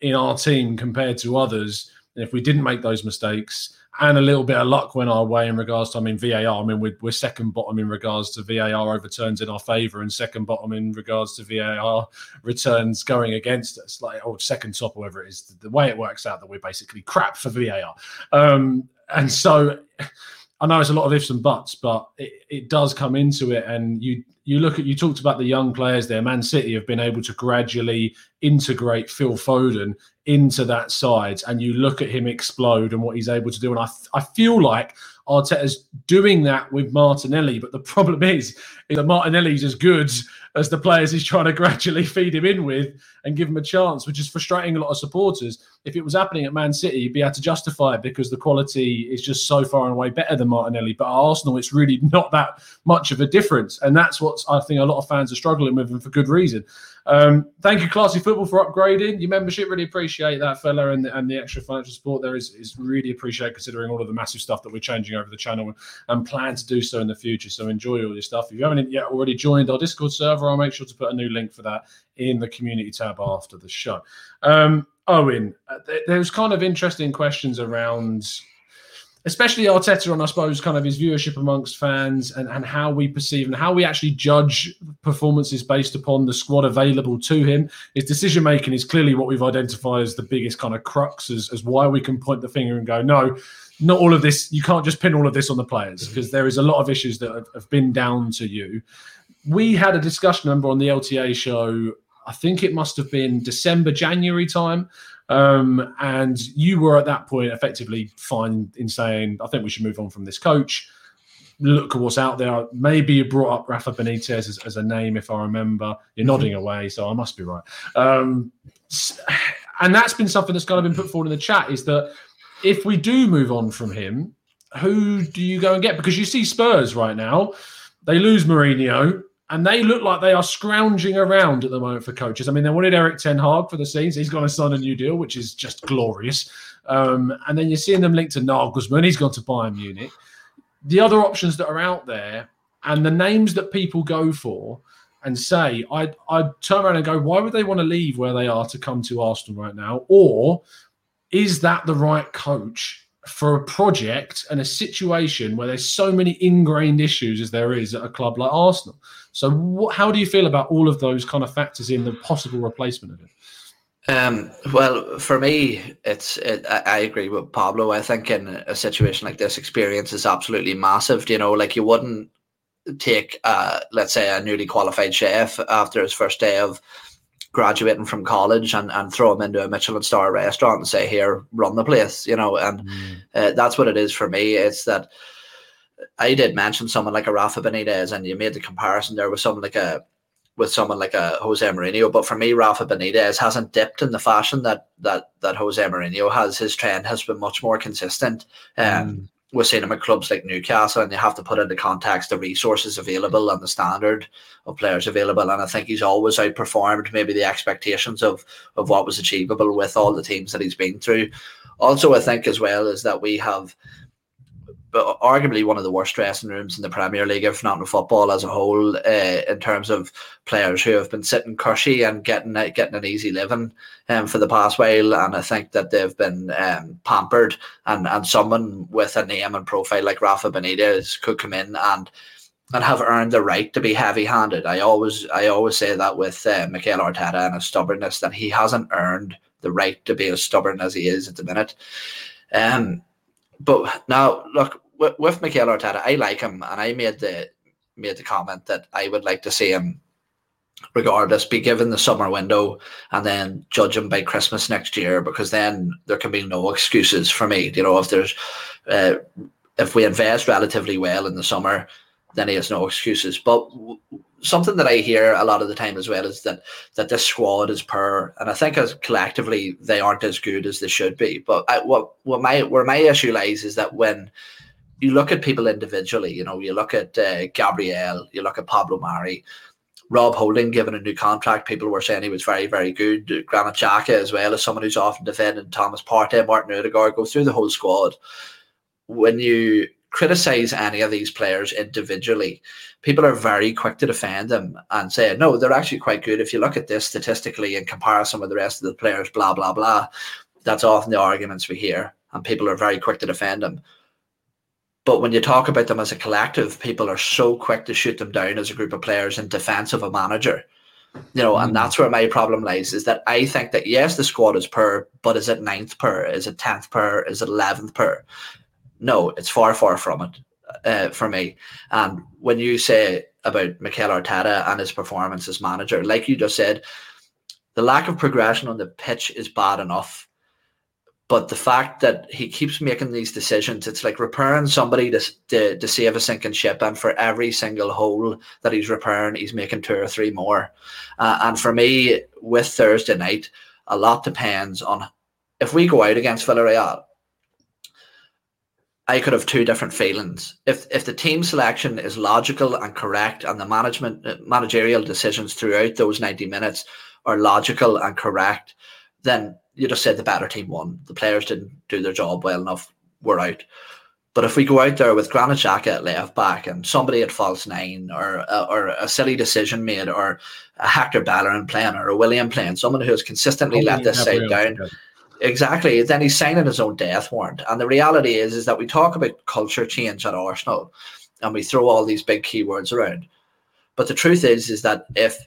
in our team compared to others, and if we didn't make those mistakes and a little bit of luck went our way in regards to, I mean, VAR. I mean, we're, we're second bottom in regards to VAR overturns in our favour, and second bottom in regards to VAR returns going against us, like or second top, or whatever it is. The way it works out that we're basically crap for VAR, um, and so I know it's a lot of ifs and buts, but it, it does come into it, and you you look at you talked about the young players there. Man City have been able to gradually integrate Phil Foden into that side, and you look at him explode and what he's able to do. And I I feel like Arteta's doing that with Martinelli, but the problem is, is that Martinelli's as good as the players he's trying to gradually feed him in with and give him a chance, which is frustrating a lot of supporters. If it was happening at Man City, you'd be able to justify it because the quality is just so far and away better than Martinelli. But at Arsenal, it's really not that much of a difference. And that's what I think a lot of fans are struggling with, and for good reason. Um, thank you, Classy Football, for upgrading your membership. Really appreciate that, fella, and the, and the extra financial support there is, is really appreciated considering all of the massive stuff that we're changing over the channel and, plan to do so in the future. So enjoy all your stuff. If you haven't yet already joined our Discord server, I'll make sure to put a new link for that in the community tab after the show. Um, Owen, uh, th- there's kind of interesting questions around especially Arteta on, I suppose, kind of his viewership amongst fans and, and how we perceive and how we actually judge performances based upon the squad available to him. His decision making is clearly what we've identified as the biggest kind of crux as, as why we can point the finger and go, no, not all of this, you can't just pin all of this on the players mm-hmm. because there is a lot of issues that have, have been down to you. We had a discussion, remember, on the LTA show. I think it must have been December, January time, um, and you were at that point effectively fine in saying, I think we should move on from this coach. Look at what's out there. Maybe you brought up Rafa Benitez as, as a name, if I remember. You're nodding away, so I must be right. Um, and that's been something that's kind of been put forward in the chat is that if we do move on from him, who do you go and get? Because you see Spurs right now, they lose Mourinho and they look like they are scrounging around at the moment for coaches. I mean, they wanted Erik Ten Hag for the scenes. He's going to sign a new deal, which is just glorious. Um, and then you're seeing them linked to Nagelsmann. He's gone to Bayern Munich. The other options that are out there and the names that people go for and say, I'd, I'd turn around and go, why would they want to leave where they are to come to Arsenal right now? Or is that the right coach for a project and a situation where there's so many ingrained issues as there is at a club like Arsenal? So, what, how do you feel about all of those kind of factors in the possible replacement of it? Um, well, for me, it's it, I, agree with Pablo. I think in a situation like this, experience is absolutely massive. You know, like you wouldn't take, uh, let's say, a newly qualified chef after his first day of graduating from college and, and throw him into a Michelin star restaurant and say, "Here, run the place," you know. And mm. uh, that's what it is for me. It's that I did mention someone like a Rafa Benitez, and you made the comparison there with someone like a with someone like a Jose Mourinho. But for me, Rafa Benitez hasn't dipped in the fashion that that that Jose Mourinho has. His trend has been much more consistent. Um, mm. We're seeing him at clubs like Newcastle, and you have to put into context the resources available and the standard of players available. And I think he's always outperformed maybe the expectations of of what was achievable with all the teams that he's been through. Also, I think as well is that we have but arguably one of the worst dressing rooms in the Premier League, if not in football as a whole, uh, in terms of players who have been sitting cushy and getting getting an easy living um, for the past while. And I think that they've been um, pampered, and and someone with a name and profile like Rafa Benitez could come in and and have earned the right to be heavy-handed. I always I always say that with uh, Mikel Arteta and his stubbornness that he hasn't earned the right to be as stubborn as he is at the minute. Um, but now look with, with Mikel Arteta, I like him, and I made the made the comment that I would like to see him, regardless, be given the summer window and then judge him by Christmas next year, because then there can be no excuses for me. You know, if there's uh, if we invest relatively well in the summer, then he has no excuses. But something that I hear a lot of the time as well is that that this squad is poor, and I think as collectively they aren't as good as they should be. But I, what what my where my issue lies is that when you look at people individually, you know, you look at uh, Gabriel, you look at Pablo Mari, Rob Holding given a new contract. People were saying he was very, very good. Granit Xhaka as well as someone who's often defending Thomas Partey, Martin Odegaard, go through the whole squad. When you criticize any of these players individually, people are very quick to defend them and say, no, they're actually quite good. If you look at this statistically in comparison with the rest of the players, blah, blah, blah. That's often the arguments we hear. And people are very quick to defend them. But when you talk about them as a collective, people are so quick to shoot them down as a group of players in defense of a manager. You know, and mm. that's where my problem lies is that I think that yes, the squad is per, but is it ninth per? Is it tenth per? Is it eleventh per? No, it's far, far from it uh, for me. And when you say about Mikel Arteta and his performance as manager, like you just said, the lack of progression on the pitch is bad enough. But the fact that he keeps making these decisions, it's like repairing somebody to, to, to save a sinking ship. And for every single hole that he's repairing, he's making two or three more. Uh, and for me, with Thursday night, a lot depends on if we go out against Villarreal, I could have two different feelings. If if the team selection is logical and correct, and the management uh, managerial decisions throughout those ninety minutes are logical and correct, then you just said the better team won. The players didn't do their job well enough. We're out. But if we go out there with Granit Xhaka at left back and somebody at false nine, or uh, or a silly decision made, or a Hector Bellerin playing, or a Willian playing, someone who has consistently let this side down. Together Exactly. Then he's signing his own death warrant. And the reality is, is that we talk about culture change at Arsenal, and we throw all these big keywords around. But the truth is, is that if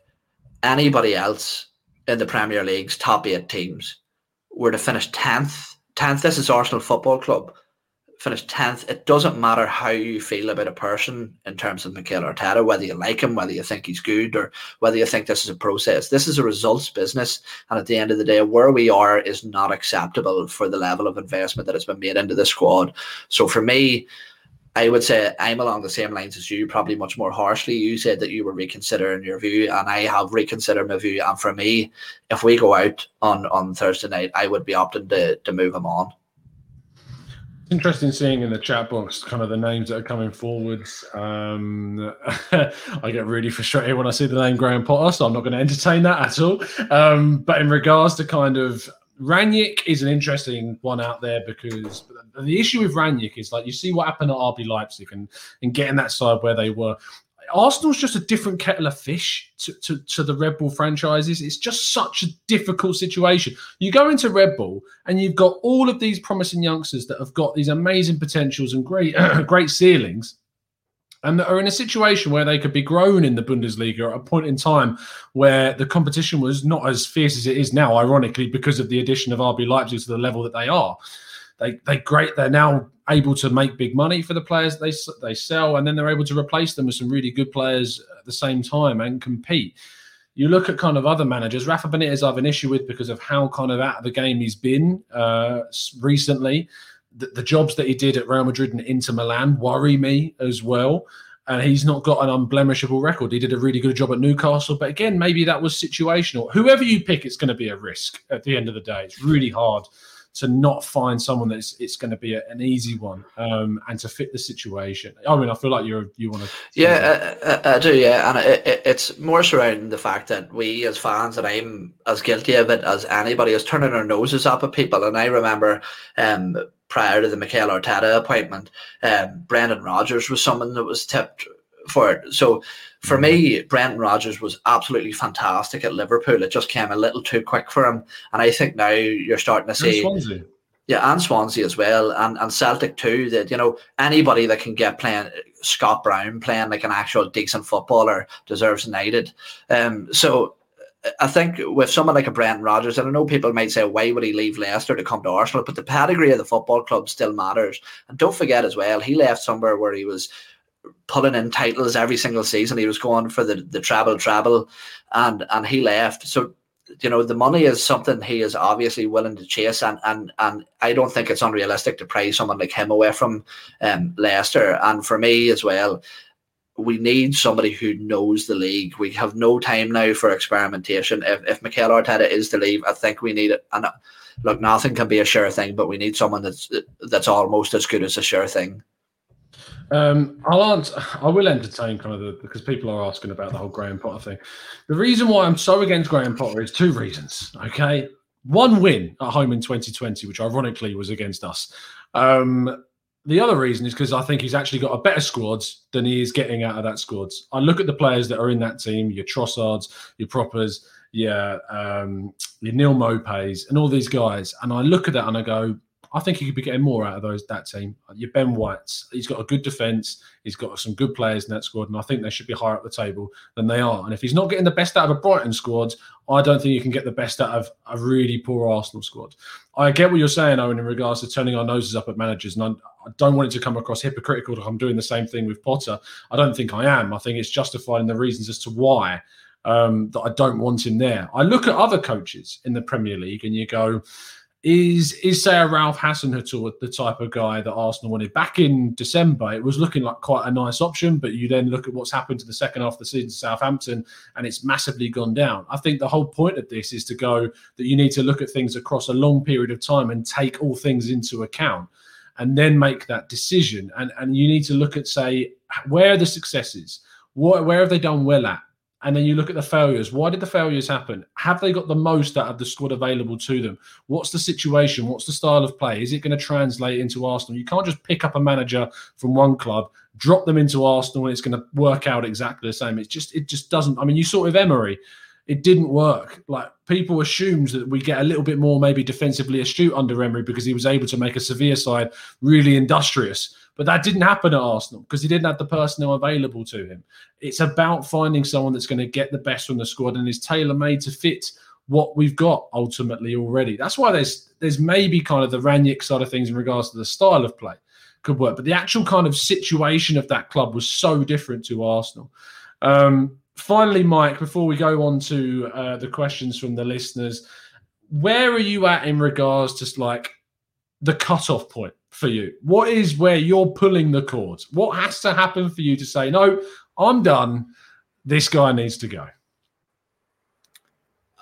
anybody else in the Premier League's top eight teams were to finish tenth, tenth, this is Arsenal Football Club, finished 10th. It doesn't matter how you feel about a person in terms of Mikel Arteta, whether you like him, whether you think he's good, or whether you think this is a process. This is a results business. And at the end of the day, where we are is not acceptable for the level of investment that has been made into the squad. So for me, I would say I'm along the same lines as you, probably much more harshly. You said that you were reconsidering your view, and I have reconsidered my view. And for me, if we go out on, on Thursday night, I would be opting to, to move him on interesting seeing in the chat box kind of the names that are coming forwards. Um, I get really frustrated when I see the name Graham Potter, so I'm not going to entertain that at all. Um, but in regards to kind of Rangnick is an interesting one out there because the issue with Rangnick is like you see what happened at RB Leipzig and, and getting that side where they were. Arsenal's just a different kettle of fish to, to, to, the Red Bull franchises. It's just such a difficult situation. You go into Red Bull and you've got all of these promising youngsters that have got these amazing potentials and great great ceilings, and that are in a situation where they could be grown in the Bundesliga at a point in time where the competition was not as fierce as it is now, ironically, because of the addition of RB Leipzig to the level that they are. They they great. They're now able to make big money for the players they they sell, and then they're able to replace them with some really good players at the same time and compete. You look at kind of other managers. Rafa Benitez, I have an issue with because of how kind of out of the game he's been uh, recently. The, the jobs that he did at Real Madrid and Inter Milan worry me as well and he's not got an unblemishable record. He did a really good job at Newcastle, but again, maybe that was situational. Whoever you pick, it's going to be a risk at the end of the day. It's really hard to not find someone that's it's going to be a, an easy one um, and to fit the situation. I mean, I feel like you're you want to. Yeah, I, I, do. Yeah, and it, it, it's more surrounding the fact that we as fans, and I'm as guilty of it as anybody, is turning our noses up at people. And I remember um, prior to the Mikel Arteta appointment, um, Brendan Rodgers was someone that was tipped for it. So for me, Brendan Rodgers was absolutely fantastic at Liverpool. It just came a little too quick for him, and I think now you're starting to see. Swansea. Yeah, and Swansea as well, and, and Celtic too. That you know anybody that can get playing Scott Brown playing like an actual decent footballer deserves United. Um, so I think with someone like a Brendan Rodgers, and I know people might say, why would he leave Leicester to come to Arsenal? But the pedigree of the football club still matters. And don't forget as well, he left somewhere where he was pulling in titles every single season. He was going for the the treble, treble, and and he left. So you know the money is something he is obviously willing to chase, and and and I don't think it's unrealistic to pray someone like him away from um, Leicester. And for me as well, we need somebody who knows the league. We have no time now for experimentation. If if Mikel Arteta is to leave, I think we need it. And look, nothing can be a sure thing, but we need someone that's that's almost as good as a sure thing. Um, I'll answer, I will entertain kind of the because people are asking about the whole Graham Potter thing. The reason why I'm so against Graham Potter is two reasons. Okay, one win at home in 2020, which ironically was against us. Um, the other reason is because I think he's actually got a better squad than he is getting out of that squad. I look at the players that are in that team, your Trossards, your Proppers, yeah, um, your Neal Maupay's, and all these guys, and I look at that and I go, I think he could be getting more out of those that team. Your Ben White's, he's got a good defence. He's got some good players in that squad, and I think they should be higher up the table than they are. And if he's not getting the best out of a Brighton squad, I don't think you can get the best out of a really poor Arsenal squad. I get what you're saying, Owen, in regards to turning our noses up at managers, and I, don't want it to come across hypocritical I'm doing the same thing with Potter. I don't think I am. I think it's justified in the reasons as to why um, that I don't want him there. I look at other coaches in the Premier League, and you go is is say a Ralph Hasenhüttl the type of guy that Arsenal wanted back in December? It was looking like quite a nice option, but you then look at what's happened to the second half of the season to Southampton, and it's massively gone down. I think the whole point of this is to go that you need to look at things across a long period of time and take all things into account, and then make that decision. And and you need to look at say where are the successes, what where have they done well at and then you look at the failures. Why did the failures happen? Have they got the most out of the squad available to them? What's the situation? What's the style of play? Is it going to translate into Arsenal? You can't just pick up a manager from one club, drop them into Arsenal, and it's going to work out exactly the same. It's just it just doesn't. I mean, you saw with Emery, it didn't work. Like people assumed that we get a little bit more maybe defensively astute under Emery because he was able to make a Sevilla side really industrious. But that didn't happen at Arsenal because he didn't have the personnel available to him. It's about finding someone that's going to get the best from the squad and is tailor made to fit what we've got ultimately already. That's why there's there's maybe kind of the Rangnick side of things in regards to the style of play could work, but the actual kind of situation of that club was so different to Arsenal. Um, finally, Mike, before we go on to uh, the questions from the listeners, where are you at in regards to like the cutoff point? for you? What is where you're pulling the cords? What has to happen for you to say, no, I'm done. This guy needs to go.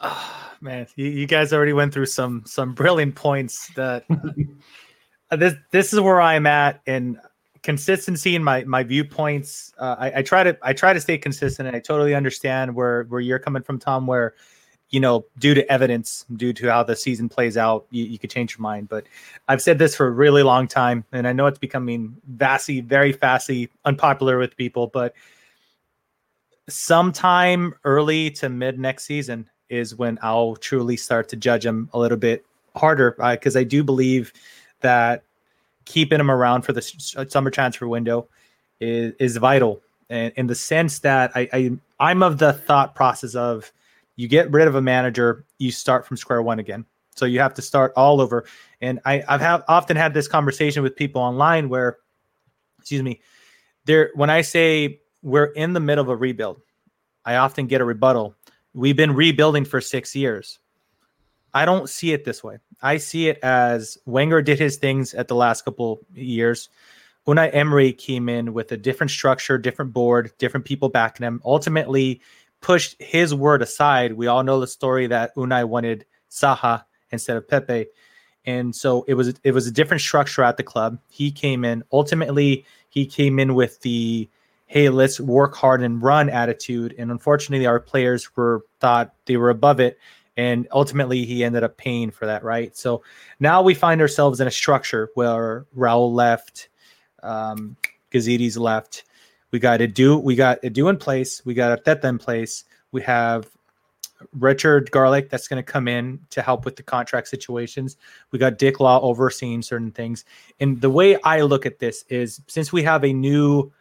Oh, man, you, you guys already went through some some brilliant points. That this this is where I'm at in consistency in my my viewpoints. Uh, I, I try to I try to stay consistent, and I totally understand where where you're coming from, Tom. Where you know, due to evidence, due to how the season plays out, you, you could change your mind. But I've said this for a really long time, and I know it's becoming vastly, very fastly unpopular with people. But sometime early to mid next season is when I'll truly start to judge him a little bit harder because uh, I do believe that keeping him around for the summer transfer window is, is vital. And in the sense that I, I I'm of the thought process of you get rid of a manager, you start from square one again. So you have to start all over. And I, I've have often had this conversation with people online where, excuse me, there when I say we're in the middle of a rebuild, I often get a rebuttal. We've been rebuilding for six years. I don't see it this way. I see it as Wenger did his things at the last couple years. Unai Emery came in with a different structure, different board, different people backing him. Ultimately, pushed his word aside. We all know the story that Unai wanted Zaha instead of Pepe. And so it was it was a different structure at the club. He came in ultimately he came in with the hey, let's work hard and run attitude. And unfortunately our players were thought they were above it and ultimately he ended up paying for that, right? So now we find ourselves in a structure where Raul left, um, Gazidis left. We got Edu, we got Edu in place, we got Arteta in place. We have Richard Garlick that's going to come in to help with the contract situations. We got Dick Law overseeing certain things. And the way I look at this is since we have a new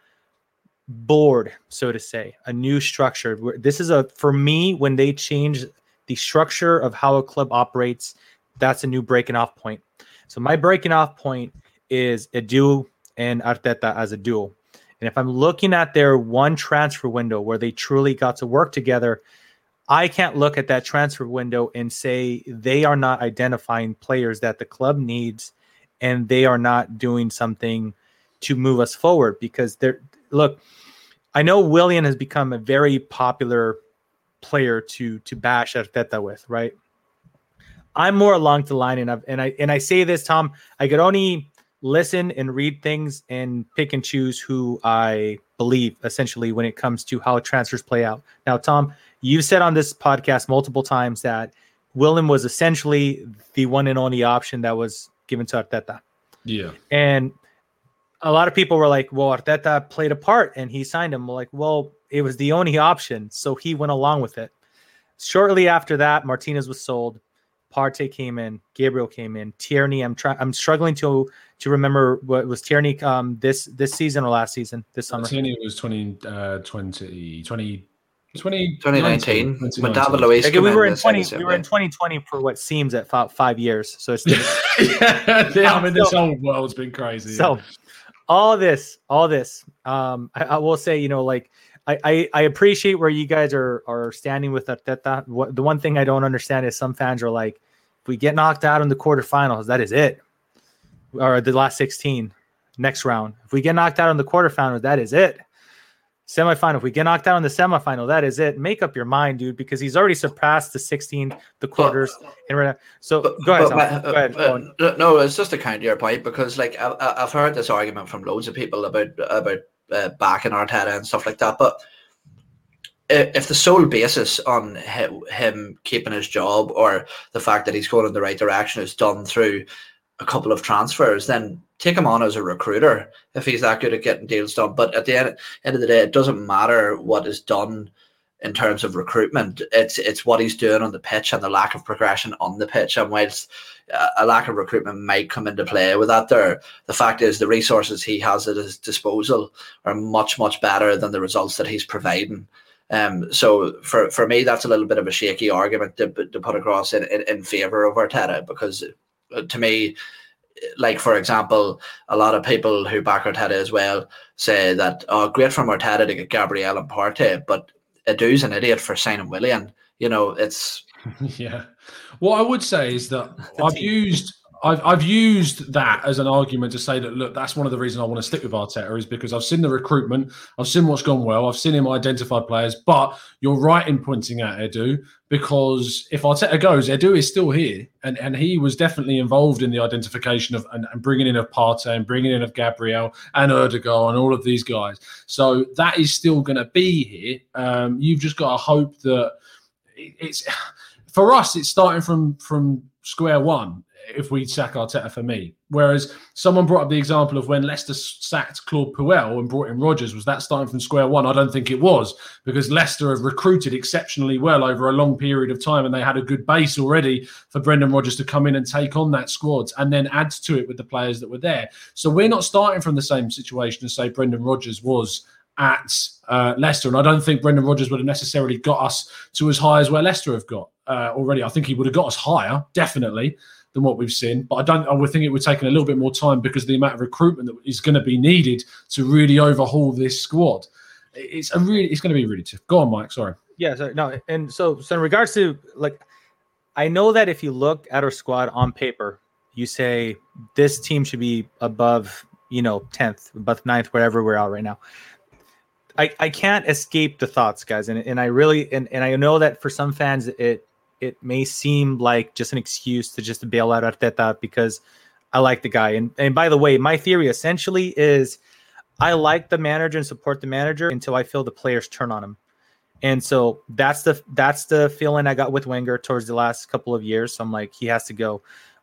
board, so to say, a new structure, this is a, for me, when they change the structure of how a club operates, that's a new breaking off point. So my breaking off point is Edu and Arteta as a duo. And if I'm looking at their one transfer window where they truly got to work together, I can't look at that transfer window and say they are not identifying players that the club needs and they are not doing something to move us forward because they're look I know Willian has become a very popular player to to bash Arteta with, right? I'm more along the line and I and I and I say this, Tom, I could only listen and read things and pick and choose who I believe essentially when it comes to how transfers play out. Now, Tom, you've said on this podcast multiple times that Willian was essentially the one and only option that was given to Arteta. Yeah. And a lot of people were like, well, Arteta played a part and he signed him. like, well, it was the only option. So he went along with it. Shortly after that, Martinez was sold. Partey came in, Gabriel came in, Tierney. I'm trying. I'm struggling to to remember what was Tierney um this this season or last season this summer. Tierney was 20, uh, 20, 20 2019 when David Luiz. Like we were in 20. We were in 2020 for what seems at five, five years. So it's yeah, yeah. I mean, this whole world's been crazy. So yeah. All this, all this. Um, I, I, will say, you know, like I, I, I appreciate where you guys are are standing with Arteta. What the one thing I don't understand is some fans are like, if we get knocked out in the quarterfinals, that is it, or the last 16, next round. If we get knocked out in the quarterfinals, that is it semifinal. If we get knocked out in the semifinal, that is it. Make up your mind, dude, because he's already surpassed the 16, the quarters. But, and so but, go ahead. But, go ahead. Uh, no, it's just a counter your point because, like, I, have heard this argument from loads of people about about uh, backing Arteta and stuff like that. But if the sole basis on him keeping his job or the fact that he's going in the right direction is done through a couple of transfers, then take him on as a recruiter if he's that good at getting deals done. But at the end, end of the day, it doesn't matter what is done in terms of recruitment. It's it's what he's doing on the pitch and the lack of progression on the pitch. And whilst a lack of recruitment might come into play with that, there the fact is the resources he has at his disposal are much much better than the results that he's providing. Um, so for, for me, that's a little bit of a shaky argument to, to put across in, in, in favor of Arteta because uh, Uh, to me, like for example, a lot of people who back Arteta as well say that oh, great for Arteta to get Gabriel and Partey, but Edu's an idiot for signing Willian. You know, it's yeah. What I would say is that I've used I've, I've used that as an argument to say that look, that's one of the reasons I want to stick with Arteta is because I've seen the recruitment, I've seen what's gone well, I've seen him identify players. But you're right in pointing at Edu because if Arteta goes, Edu is still here, and, and he was definitely involved in the identification of and, and bringing in of Partey and bringing in of Gabriel and Odegaard and all of these guys. So that is still going to be here. Um, you've just got to hope that it's for us. It's starting from from square one if we sack Arteta for me. Whereas someone brought up the example of when Leicester sacked Claude Puel and brought in Rodgers. Was that starting from square one? I don't think it was because Leicester have recruited exceptionally well over a long period of time and they had a good base already for Brendan Rodgers to come in and take on that squad and then add to it with the players that were there. So we're not starting from the same situation as, say, Brendan Rodgers was at uh, Leicester. And I don't think Brendan Rodgers would have necessarily got us to as high as where Leicester have got uh, already. I think he would have got us higher, definitely than what we've seen. But I don't. I would think it would take a little bit more time because the amount of recruitment that is going to be needed to really overhaul this squad. It's a really. It's going to be really tough. Go on, Mike. Sorry. Yeah. So, no. And so, so in regards to like, I know that if you look at our squad on paper, you say this team should be above, you know, tenth, above ninth, wherever we're at right now. I, I can't escape the thoughts, guys, and, and I really and, and I know that for some fans it it may seem like just an excuse to just bail out Arteta because I like the guy. And and by the way, my theory essentially is I like the manager and support the manager until I feel the players turn on him. And so that's the that's the feeling I got with Wenger towards the last couple of years. So I'm like, he has to go.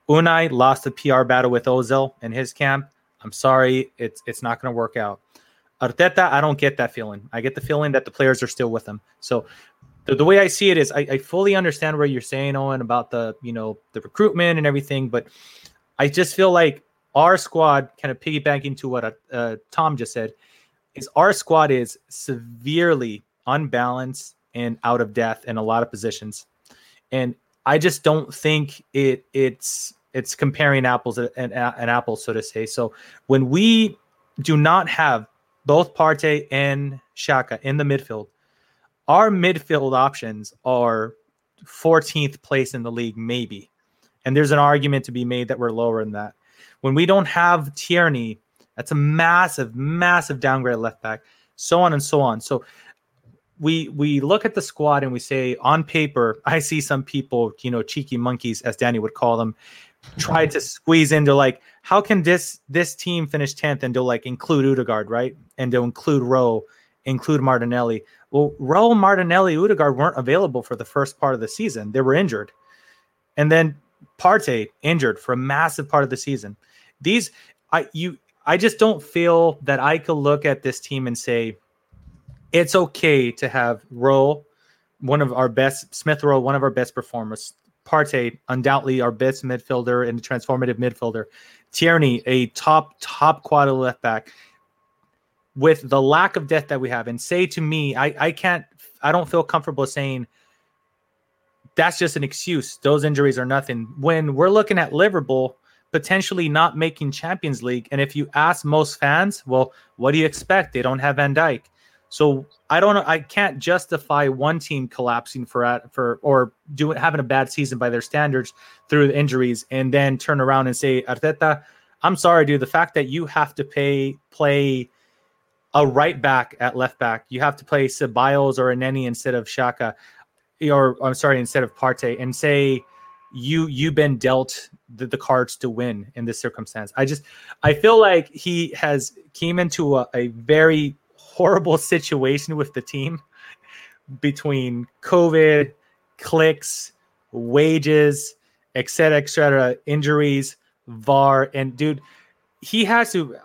Unai lost the PR battle with Ozil in his camp. I'm sorry, it's it's not going to work out. Arteta, I don't get that feeling. I get the feeling that the players are still with him. So the, the way I see it is, I, I fully understand what you're saying, Owen, about the you know the recruitment and everything, but I just feel like our squad, kind of piggybacking to what uh, Tom just said, is our squad is severely unbalanced and out of depth in a lot of positions, and I just don't think it it's it's comparing apples and, and, and apples, so to say. So when we do not have both Partey and Xhaka in the midfield, our midfield options are 14th place in the league, maybe. And there's an argument to be made that we're lower than that. When we don't have Tierney, that's a massive, massive downgrade left back, so on and so on. So we we look at the squad and we say on paper, I see some people, you know, cheeky monkeys, as Danny would call them, try to squeeze into like, how can this this team finish 10th and to like include Odegaard, right? And to include Rowe, include Martinelli. Well, Rowe, Martinelli, Odegaard weren't available for the first part of the season. They were injured. And then Partey injured for a massive part of the season. These I you I just don't feel that I could look at this team and say it's okay to have Rowe, one of our best Smith Rowe, one of our best performers. Partey, undoubtedly our best midfielder and transformative midfielder. Tierney, a top top quality left back. With the lack of depth that we have, and say to me, I I can't, I don't feel comfortable saying that's just an excuse. Those injuries are nothing. When we're looking at Liverpool potentially not making Champions League, and if you ask most fans, well, what do you expect? They don't have Van Dijk. So I don't. I can't justify one team collapsing for for or doing having a bad season by their standards through the injuries, and then turn around and say Arteta, I'm sorry, dude. The fact that you have to pay play a right back at left back, you have to play Ceballos or Elneny instead of Xhaka, or I'm sorry, instead of Partey, and say you you've been dealt the, the cards to win in this circumstance. I just I feel like he has came into a, a very horrible situation with the team between COVID, clicks, wages, etc., etc., injuries, VAR, and dude, he has to.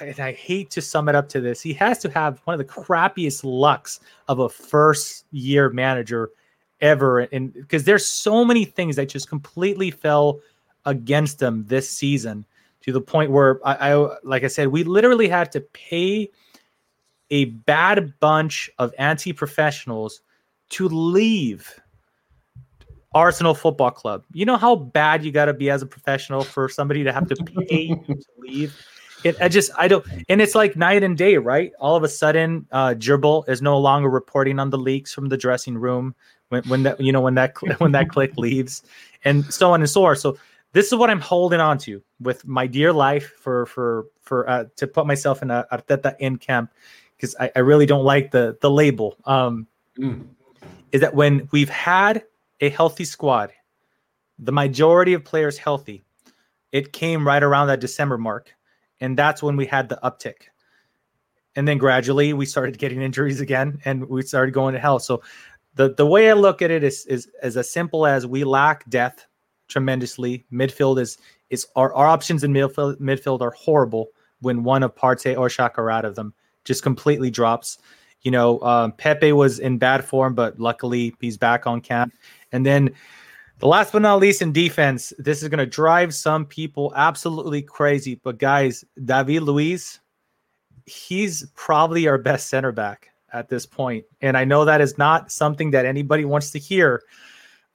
And I hate to sum it up to this. He has to have one of the crappiest lucks of a first year manager ever. And because there's so many things that just completely fell against him this season to the point where I, I like I said, we literally had to pay a bad bunch of anti professionals to leave Arsenal Football Club. You know how bad you got to be as a professional for somebody to have to pay you to leave? It, I just, I don't, and it's like night and day, right? All of a sudden, uh, Gerbil is no longer reporting on the leaks from the dressing room when, when that, you know, when that, when that click leaves and so on and so on. So this is what I'm holding on to with my dear life for, for, for, uh, to put myself in a Arteta in camp because I, I, really don't like the the label. Um, mm. Is that when we've had a healthy squad, the majority of players healthy, it came right around that December mark, and that's when we had the uptick. And then gradually we started getting injuries again, and we started going to hell. So the the way I look at it is is, is as simple as we lack depth tremendously. Midfield is is our, our options in midfield midfield are horrible when one of Partey or Xhaka are out of them just completely drops. You know, um, Pepe was in bad form, but luckily he's back on camp. And then the last but not least in defense, this is going to drive some people absolutely crazy. But guys, David Luiz, he's probably our best center back at this point. And I know that is not something that anybody wants to hear.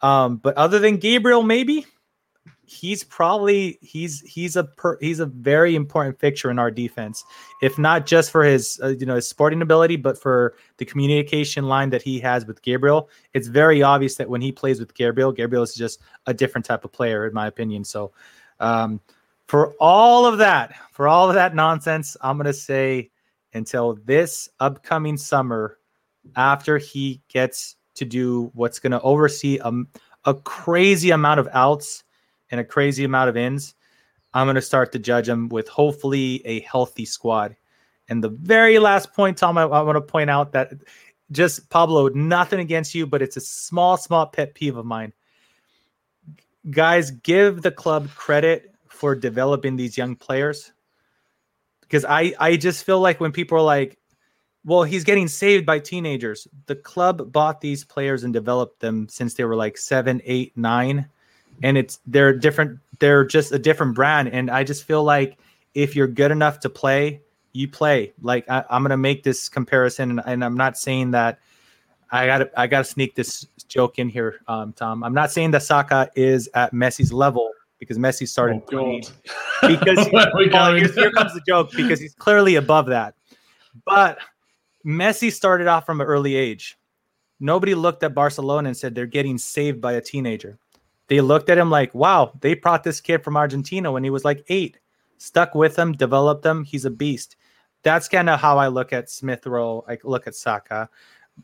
Um, but other than Gabriel, maybe he's probably he's he's a per, he's a very important fixture in our defense if not just for his uh, you know his sporting ability but for the communication line that he has with Gabriel. It's very obvious that when he plays with Gabriel Gabriel is just a different type of player in my opinion. So um, for all of that for all of that nonsense I'm to say until this upcoming summer after he gets to do what's to oversee a, a crazy amount of outs and a crazy amount of ins, I'm going to start to judge them with hopefully a healthy squad. And the very last point, Tom, I, I want to point out that just Pablo, nothing against you, but it's a small, small pet peeve of mine. Guys, give the club credit for developing these young players. Because I, I just feel like when people are like, well, he's getting saved by teenagers. The club bought these players and developed them since they were like seven, eight, nine. And it's they're different, they're just a different brand. And I just feel like if you're good enough to play, you play. Like I, am gonna make this comparison, and, and, I'm not saying that I got I got to sneak this joke in here, um, Tom. I'm not saying that Saka is at Messi's level because Messi started oh, because well, here comes the joke because he's clearly above that. But Messi started off from an early age. Nobody looked at Barcelona and said they're getting saved by a teenager. They looked at him like, wow, they brought this kid from Argentina when he was like eight, stuck with him, developed him. He's a beast that's kind of how I look at Smith Rowe. I look at Saka.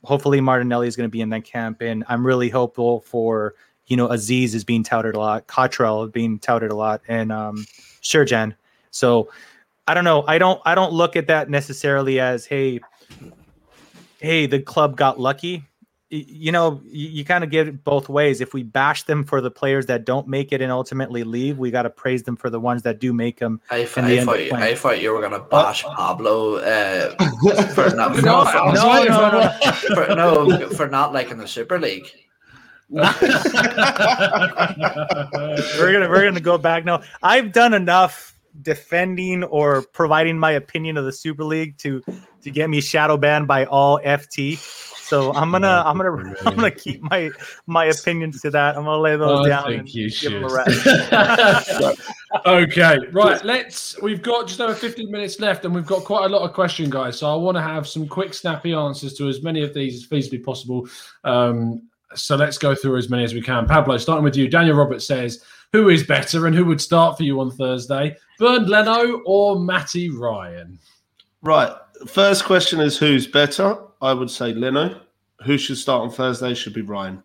Hopefully, Martinelli is going to be in that camp, and I'm really hopeful for you know Azeez is being touted a lot, Cottrell being touted a lot, and um, Sturgeon. So I don't know. I don't. I don't look at that necessarily as hey, hey, the club got lucky you know, you, you kind of get it both ways. If we bash them for the players that don't make it and ultimately leave, we got to praise them for the ones that do make them. I, th- I, thought, you, I thought you were going to bash Pablo uh, for not for no, no, no, no, for, no, for not liking the Super League. we're gonna we're gonna go back now. I've done enough defending or providing my opinion of the Super League to to get me shadow banned by all FT. So I'm gonna I'm gonna I'm gonna keep my my opinions to that. I'm gonna lay those I down. Think you should. okay, right. Let's. We've got just over 15 minutes left, and we've got quite a lot of question, guys. So I want to have some quick, snappy answers to as many of these as feasibly possible. Um, so let's go through as many as we can. Pablo, starting with you. Daniel Roberts says, "Who is better, and who would start for you on Thursday? Bernd Leno or Matty Ryan?" Right. First question is who's better? I would say Leno. Who should start on Thursday should be Ryan,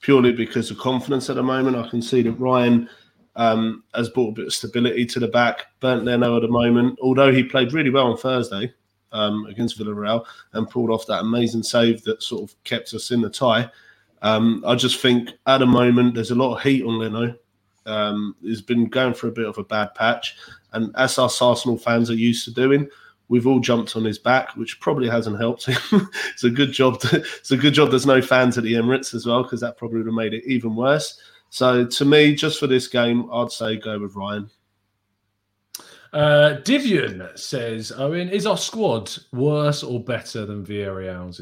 purely because of confidence at the moment. I can see that Ryan um, has brought a bit of stability to the back. Bernd Leno at the moment, although he played really well on Thursday um, against Villarreal and pulled off that amazing save that sort of kept us in the tie. Um, I just think at the moment there's a lot of heat on Leno. Um, he's been going for a bit of a bad patch, and as us Arsenal fans are used to doing, We've all jumped on his back, which probably hasn't helped him. it's a good job. To, it's a good job. There's no fans at the Emirates as well, because that probably would have made it even worse. So to me, just for this game, I'd say go with Ryan. Uh, Divian says, Owen, is our squad worse or better than Villarreal's?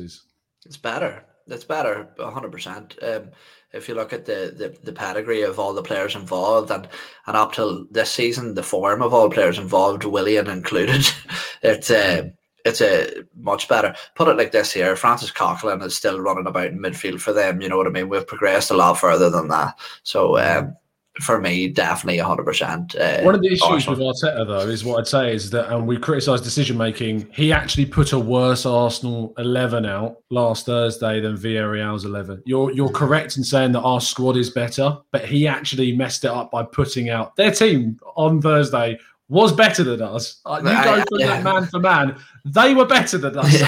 It's better. It's better, 100%. Um, if you look at the, the, the pedigree of all the players involved and, and up till this season, the form of all players involved, Willian included, it's a, it's a much better. Put it like this here Francis Coquelin is still running about in midfield for them. You know what I mean? We've progressed a lot further than that. So, um, for me, definitely 100%. Uh, One of the issues Arsenal. with Arteta, though, is what I'd say is that and we criticise decision making. He actually put a worse Arsenal 11 out last Thursday than Villarreal's 11. You're, you're correct in saying that our squad is better, but he actually messed it up by putting out their team on Thursday was better than us. Uh, you go for yeah. that man for man. They were better than us,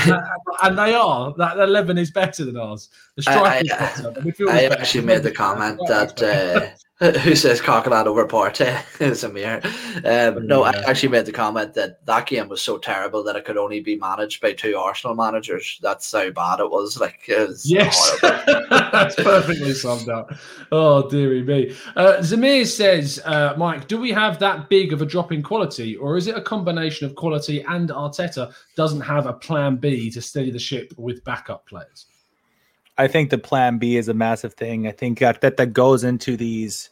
and they are. That eleven is better than ours. The striker I, I, better. I actually made the comment that uh, who says Coquelin over Partey is Amir. Um, no, I actually made the comment that that game was so terrible that it could only be managed by two Arsenal managers. That's how bad it was. Like, it was yes, that's perfectly summed up. Oh, dearie me. Uh, Zamir says, uh, Mike, do we have that big of a drop in quality, or is it a combination of quality and Arteta doesn't have a plan B to steady the ship with backup players? I think the plan B is a massive thing. I think that that, that goes into these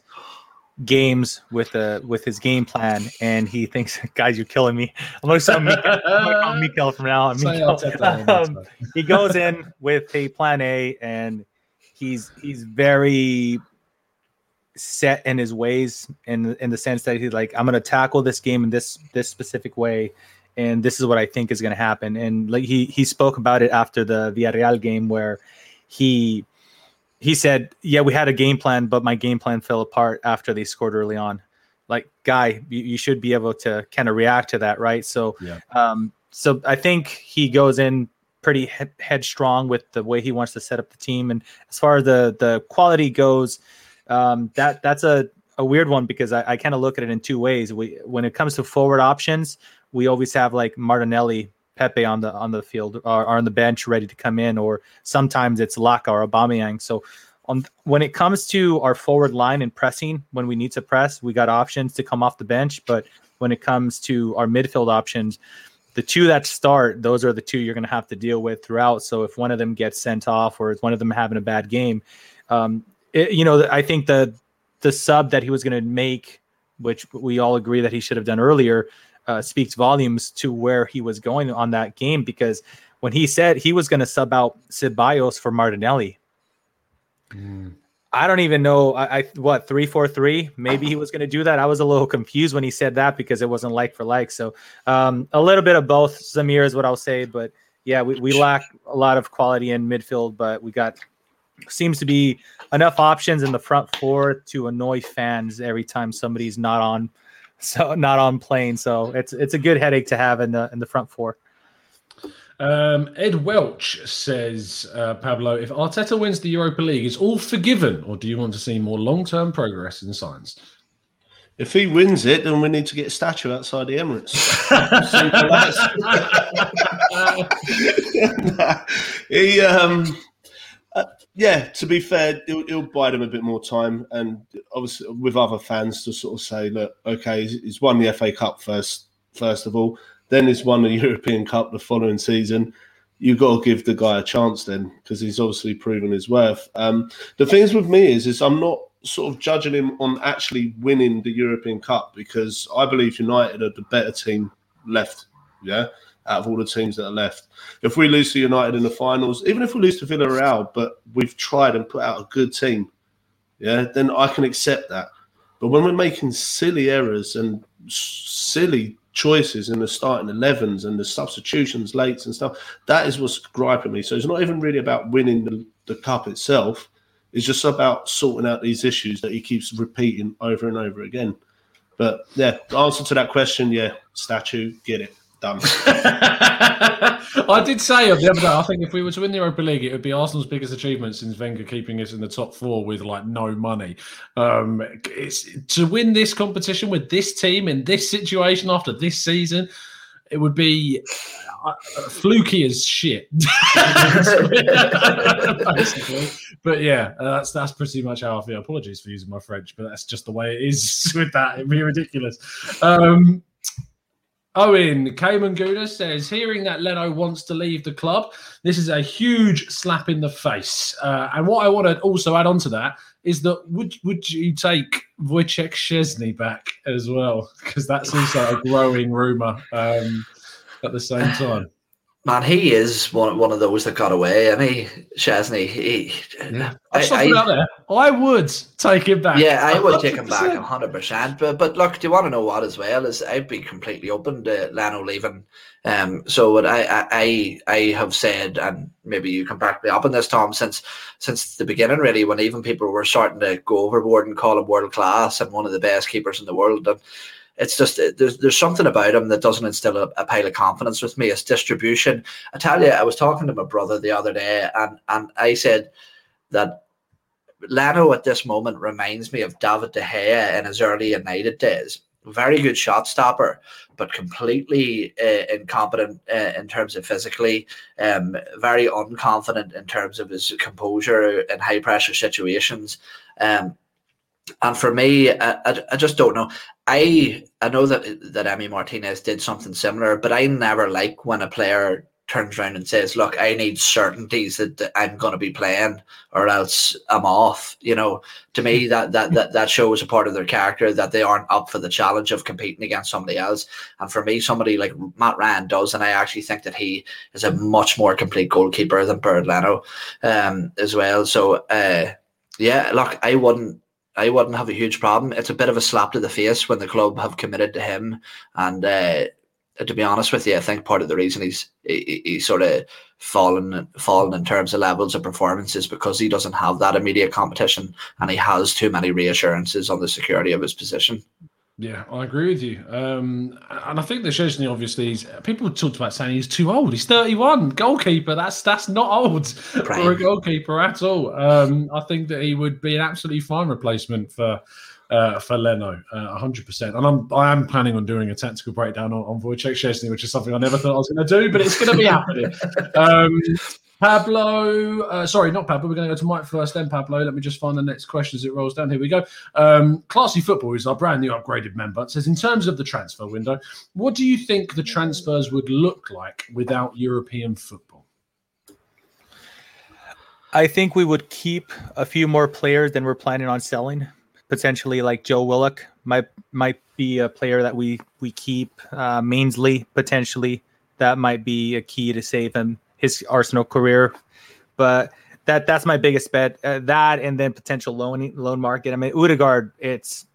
games with a with his game plan, and he thinks, "Guys, you're killing me." I'm going to call Mikel from now on. Um, he goes in with a plan A, and he's he's very set in his ways, in in the sense that he's like, "I'm going to tackle this game in this this specific way." And this is what I think is going to happen. And like he he spoke about it after the Villarreal game, where he he said, "Yeah, we had a game plan, but my game plan fell apart after they scored early on." Like, guy, you, you should be able to kind of react to that, right? So, yeah. um, so I think he goes in pretty he- headstrong with the way he wants to set up the team. And as far as the the quality goes, um, that that's a a weird one because I, I kind of look at it in two ways. We when it comes to forward options, we always have like Martinelli, Pepe on the on the field or, or on the bench ready to come in, or sometimes it's Laka or Aubameyang. So on when it comes to our forward line and pressing, when we need to press, we got options to come off the bench. But when it comes to our midfield options, the two that start, those are the two you're going to have to deal with throughout. So if one of them gets sent off or is one of them having a bad game, um, it, you know, I think the the sub that he was going to make, which we all agree that he should have done earlier, uh, speaks volumes to where he was going on that game because when he said he was going to sub out Ceballos for Martinelli, I don't even know. I, I what three four three. Maybe he was going to do that. I was a little confused when he said that because it wasn't like for like. So um, a little bit of both. Zamir is what I'll say, but yeah, we, we lack a lot of quality in midfield, but we got seems to be enough options in the front four to annoy fans every time somebody's not on, so not on plane. So it's it's a good headache to have in the in the front four. Um, Ed Welch says, uh, Pablo, if Arteta wins the Europa League, is all forgiven, or do you want to see more long term progress in science? If he wins it, then we need to get a statue outside the Emirates. Simple as. he, um, yeah, to be fair, it'll, it'll buy them a bit more time, and obviously with other fans to sort of say, look, okay, he's, won the FA Cup first, first of all, then he's won the European Cup the following season. You've got to give the guy a chance then, because he's obviously proven his worth. Um, the things with me is, is I'm not sort of judging him on actually winning the European Cup because I believe United are the better team left. Yeah, out of all the teams that are left. If we lose to United in the finals, even if we lose to Villarreal, but we've tried and put out a good team, yeah, then I can accept that. But when we're making silly errors and silly choices in the starting 11s and the substitutions late and stuff, that is what's griping me. So it's not even really about winning the, the cup itself. It's just about sorting out these issues that he keeps repeating over and over again. But yeah, the answer to that question, yeah, statue, get it done. I did say the other day, I think if we were to win the Europa League, it would be Arsenal's biggest achievement since Wenger keeping us in the top four with like no money. Um, it's to win this competition with this team in this situation after this season. It would be uh, fluky as shit, basically. But yeah, uh, that's that's pretty much how I feel. Apologies for using my French, but that's just the way it is with that. It'd be ridiculous. Um, Owen Cayman Gouda says, hearing that Leno wants to leave the club, this is a huge slap in the face. Uh, and what I want to also add on to that is that would would you take Wojciech Szczesny back as well? Because that's also a growing rumor um, at the same time. Man, he is one one of those that got away, and he Szczesny. He, yeah. I, I, out. I would take him back. Yeah, I would 100%. take him back hundred percent. But but look, do you want to know what as well? Is I'd be completely open to Leno leaving. Um, so what I, I I have said, and maybe you can back me up on this, Tom, since since the beginning, really, when even people were starting to go overboard and call him world class and one of the best keepers in the world, and it's just there's there's something about him that doesn't instill a, a pile of confidence with me. It's distribution. I tell you, I was talking to my brother the other day, and and I said that Leno at this moment reminds me of David De Gea in his early United days. Very good shot stopper, but completely uh, incompetent uh, in terms of physically. Um, very unconfident in terms of his composure in high pressure situations. Um, and for me, I, I, I, just don't know. I I know that that Emi Martinez did something similar, but I never like when a player turns around and says, "Look, I need certainties that, I'm going to be playing, or else I'm off." You know, to me, that that that that shows a part of their character that they aren't up for the challenge of competing against somebody else. And for me, somebody like Matt Ryan does, and I actually think that he is a much more complete goalkeeper than Bernd Leno, um, as well. So, uh, yeah, look, I wouldn't I wouldn't have a huge problem. It's a bit of a slap to the face when the club have committed to him, and uh, to be honest with you, I think part of the reason he's he, sort of fallen fallen in terms of levels of performance is because he doesn't have that immediate competition, and he has too many reassurances on the security of his position. Yeah, I agree with you. Um, and I think that Szczesny obviously is, people talked about saying he's too old. He's 31, goalkeeper. That's that's not old for a goalkeeper at all. Um, I think that he would be an absolutely fine replacement for uh, for Leno, uh, 100%. And I'm I am planning on doing a tactical breakdown on, on Wojciech Szczesny, which is something I never thought I was going to do, but it's going to be happening. Um, Pablo, uh, sorry, not Pablo. We're going to go to Mike first, then Pablo. Let me just find the next question as it rolls down. Here we go. Um, Classy Football is our brand new upgraded member. It says, in terms of the transfer window, what do you think the transfers would look like without European football? I think we would keep a few more players than we're planning on selling. Potentially, like Joe Willock might might be a player that we we keep. Uh, Mainsley potentially that might be a key to save him his Arsenal career. But that that's my biggest bet. Uh, that and then potential loan loan market. I mean, Odegaard, it's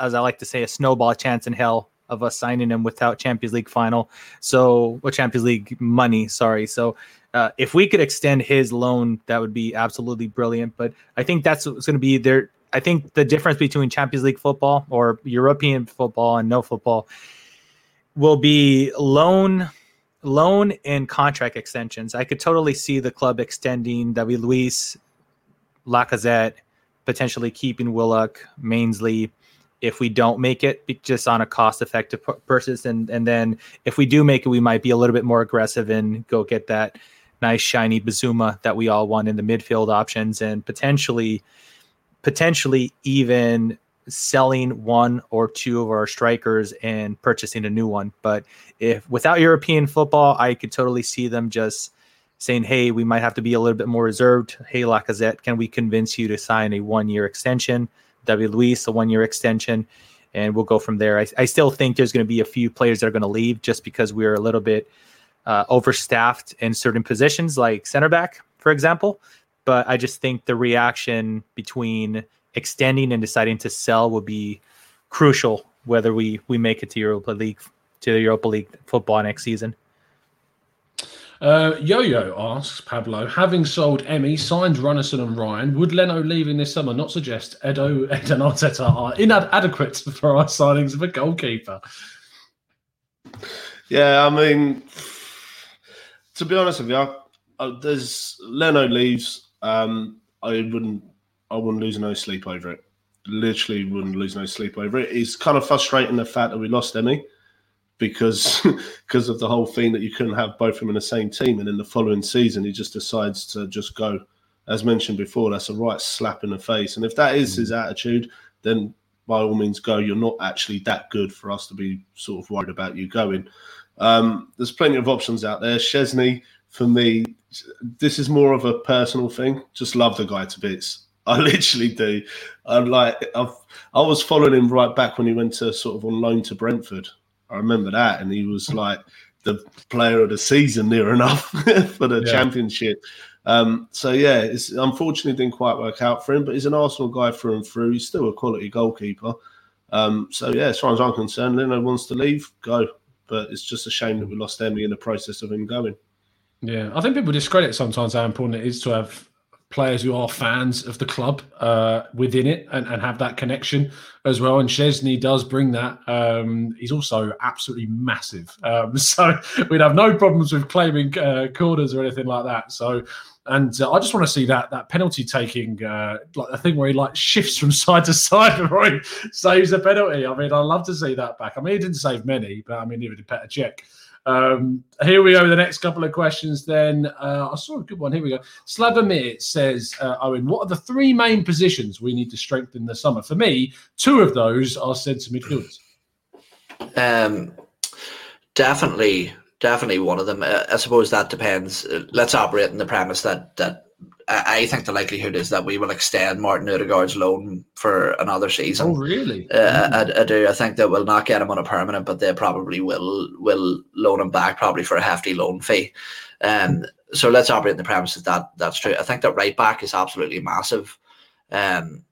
as I like to say, a snowball chance in hell of us signing him without Champions League final. So, or Champions League money. Sorry. So, uh, if we could extend his loan, that would be absolutely brilliant. But I think that's what's going to be there. I think the difference between Champions League football or European football and no football will be loan loan and contract extensions. I could totally see the club extending David Luiz, Lacazette, potentially keeping Willock, Mainsley. If we don't make it, just on a cost-effective purchase, and and then if we do make it, we might be a little bit more aggressive and go get that nice shiny Bissouma that we all want in the midfield options, and potentially, potentially even selling one or two of our strikers and purchasing a new one. But if without European football, I could totally see them just saying, "Hey, we might have to be a little bit more reserved." Hey, Lacazette, can we convince you to sign a one-year extension? David Luiz, a one-year extension, and we'll go from there. I, I still think there's going to be a few players that are going to leave just because we're a little bit uh, overstaffed in certain positions, like center back, for example. But I just think the reaction between extending and deciding to sell will be crucial whether we we make it to Europa League to the Europa League football next season. Uh, Yo-Yo asks Pablo, having sold Emi, signed Runarsson and Ryan, would Leno leaving this summer not suggest Edo, Ed and Arteta are inadequate for our signings of a goalkeeper? Yeah, I mean, to be honest with you, I, there's Leno leaves. Um, I wouldn't I wouldn't lose no sleep over it. Literally wouldn't lose no sleep over it. It's kind of frustrating the fact that we lost Emi because because of the whole thing that you couldn't have both of them in the same team, and in the following season he just decides to just go. As mentioned before, that's a right slap in the face. And if that is his attitude, then by all means go. You're not actually that good for us to be sort of worried about you going. Um, there's plenty of options out there. Szczesny, for me, this is more of a personal thing. Just love the guy to bits. I literally do. I'm like, I've, I was following him right back when he went to sort of on loan to Brentford. I remember that, and he was like the player of the season near enough for the yeah. championship. Um, so yeah, it's unfortunately didn't quite work out for him, but he's an Arsenal guy through and through. He's still a quality goalkeeper. Um, so yeah, as far as I'm concerned, Leno wants to leave, go. But it's just a shame that we lost Emi in the process of him going. Yeah, I think people discredit sometimes how important it is to have players who are fans of the club uh, within it and, and, have that connection as well. And Szczesny does bring that. Um, he's also absolutely massive. Um, so we'd have no problems with claiming uh, corners or anything like that. So, and uh, I just want to see that that penalty taking, uh, like the thing where he like shifts from side to side before he saves a penalty. I mean, I'd love to see that back. I mean, he didn't save many, but I mean, did Petr Cech. Um, here we go. The next couple of questions. Then uh, I saw a good one. Here we go. Slavomir says, uh, Owen, what are the three main positions we need to strengthen this summer? For me, two of those are centre midfielders. Um, definitely, definitely one of them. Uh, I suppose that depends. Let's operate in the premise that that I think the likelihood is that we will extend Martin Odegaard's loan for another season. Oh, really? Uh, mm. I, I, do. I think that we'll not get him on a permanent, but they probably will will loan him back, probably for a hefty loan fee. Um, so let's operate in the premises that that's true. I think that right back is absolutely massive. Um,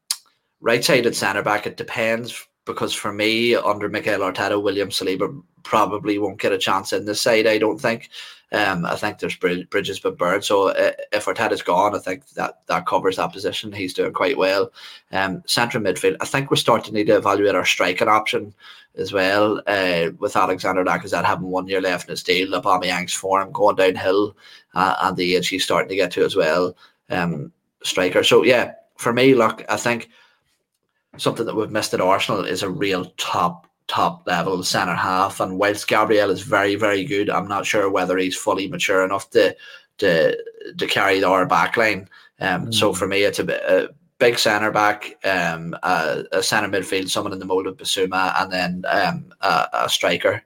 right sided centre back, it depends because for me, under Mikel Arteta, William Saliba probably won't get a chance in this side. I don't think. Um, I think there's bridges but burned. So uh, if Arteta's gone, I think that that covers that position. He's doing quite well. Um, central midfield, I think we're starting to need to evaluate our striking option as well. Uh, with Alexander Lacazette having one year left in his deal, Aubameyang's form going downhill, uh, and the age he's starting to get to as well. Um, striker. So yeah, for me, look, I think something that we've missed at Arsenal is a real top top level centre half. And whilst Gabriel is very, very good, I'm not sure whether he's fully mature enough to to to carry our back line. Um, mm. So for me, it's a, a big centre back, um, a, a centre midfield, someone in the mold of Bissouma, and then um, a, a striker.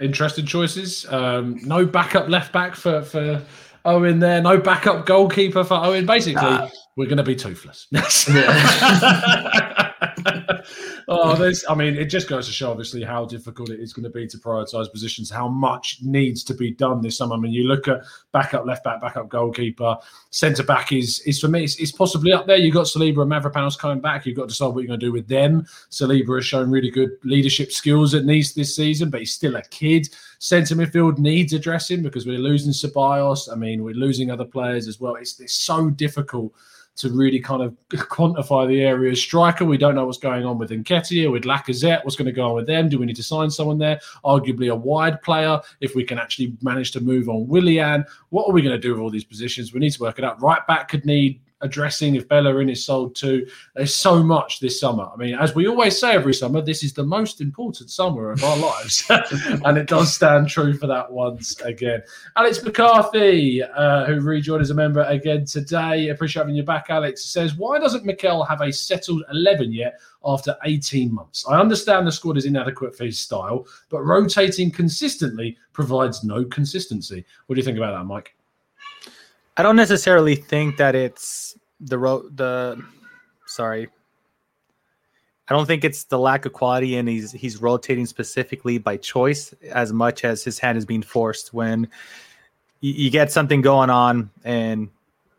Interesting choices. Um, no backup left back for for Owen there. No backup goalkeeper for Owen. Basically, nah. we're going to be toothless. oh, this. I mean, it just goes to show, obviously, how difficult it is going to be to prioritise positions. How much needs to be done this summer. I mean, you look at backup left back, backup goalkeeper, centre back is is for me. It's, it's possibly up there. You've got Saliba and Mavropanos coming back. You've got to decide what you're going to do with them. Saliba has shown really good leadership skills at Nice this season, but he's still a kid. Centre midfield needs addressing because we're losing Ceballos. I mean, we're losing other players as well. It's, it's so difficult to really kind of quantify the area. Striker, we don't know what's going on with Nketiah, with Lacazette. What's going to go on with them? Do we need to sign someone there? Arguably a wide player. If we can actually manage to move on Willian, what are we going to do with all these positions? We need to work it out. Right back could need addressing if Bellerin is sold too. There's so much this summer. I mean, as we always say every summer, this is the most important summer of our lives. and it does stand true for that once again. Alex McCarthy, uh, who rejoined as a member again today. Appreciate having you back, Alex, says, Why doesn't Mikel have a settled 11 yet after 18 months? I understand the squad is inadequate for his style, but rotating consistently provides no consistency. What do you think about that, Mike? I don't necessarily think that it's the ro- the sorry. I don't think it's the lack of quality and he's he's rotating specifically by choice as much as his hand is being forced when you, you get something going on and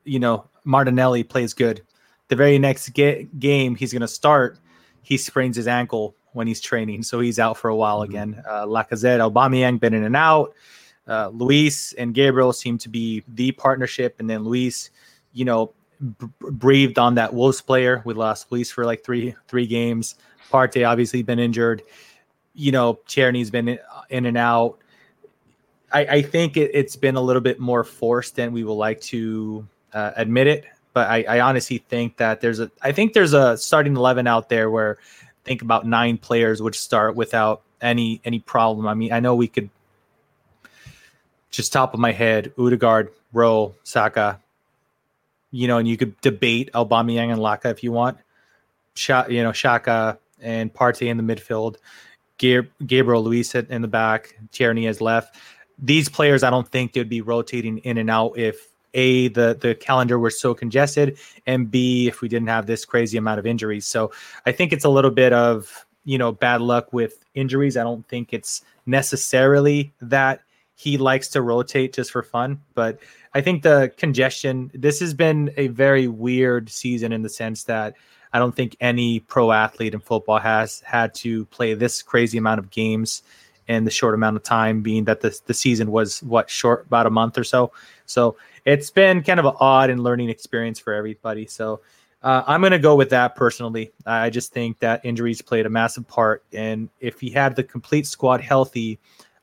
you know Martinelli plays good. The very next ga- game he's going to start, he sprains his ankle when he's training, so he's out for a while mm-hmm. again. Uh, Lacazette, Aubameyang been in and out uh, Luiz and Gabriel seem to be the partnership, and then Luiz, you know, b- breathed on that Wolves player. We lost Luiz for like three three games. Partey obviously been injured. You know, Tierney's been in, in and out. I, I think it, has been a little bit more forced than we would like to uh, admit it. But I, I honestly think that there's a I think there's a starting eleven out there where think about nine players would start without any any problem. I mean, I know we could just top of my head, Odegaard, Rowe, Saka. You know, and you could debate Aubameyang and Laka if you want. Sh- you know, Xhaka and Partey in the midfield, Gabriel Luiz in the back, Tierney has left. These players, I don't think they'd be rotating in and out if a the the calendar were so congested, and b if we didn't have this crazy amount of injuries. So I think it's a little bit of you know bad luck with injuries. I don't think it's necessarily that he likes to rotate just for fun. But I think the congestion, this has been a very weird season in the sense that I don't think any pro athlete in football has had to play this crazy amount of games in the short amount of time, being that the, the season was what short, about a month or so. So it's been kind of an odd and learning experience for everybody. So uh, I'm going to go with that personally. I just think that injuries played a massive part. And if he had the complete squad healthy,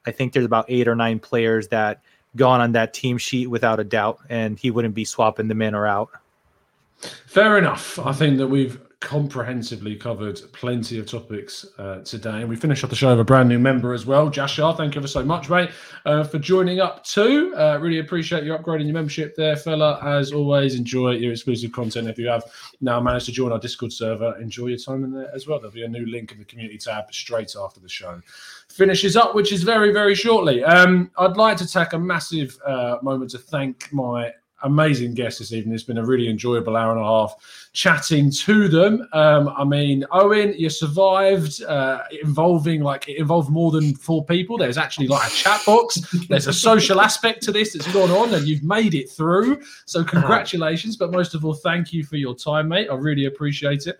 I think there's about eight or nine players that gone on that team sheet without a doubt, and he wouldn't be swapping them in or out. Fair enough. I think that we've comprehensively covered plenty of topics uh, today. And we finish off the show with a brand new member as well. Jashar, thank you ever so much, mate, uh, for joining up too. Uh, really appreciate you upgrading your membership there, fella. As always, enjoy your exclusive content. If you have now managed to join our Discord server, enjoy your time in there as well. There'll be a new link in the community tab straight after the show finishes up, which is very, very shortly. Um, I'd like to take a massive uh, moment to thank my amazing guests this evening. It's been a really enjoyable hour and a half chatting to them. Um, I mean, Owen, you survived uh, involving like it involved more than four people. There's actually like a chat box. There's a social aspect to this that's gone on, and you've made it through. So congratulations, but most of all, thank you for your time, mate. I really appreciate it.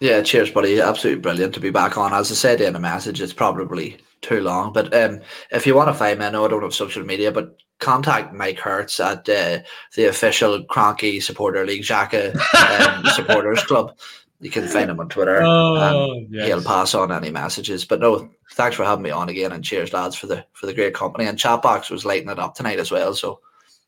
Yeah, cheers, buddy. Absolutely brilliant to be back on. As I said in a message, it's probably too long, but um, if you want to find me, I know I don't have social media, but contact Mike Hertz at uh, the official Kroenke Supporter League Xhaka um, Supporters Club. You can find him on Twitter. Oh, and yes. He'll pass on any messages. But no, thanks for having me on again, and cheers, lads, for the for the great company. And Chatbox was lighting it up tonight as well. So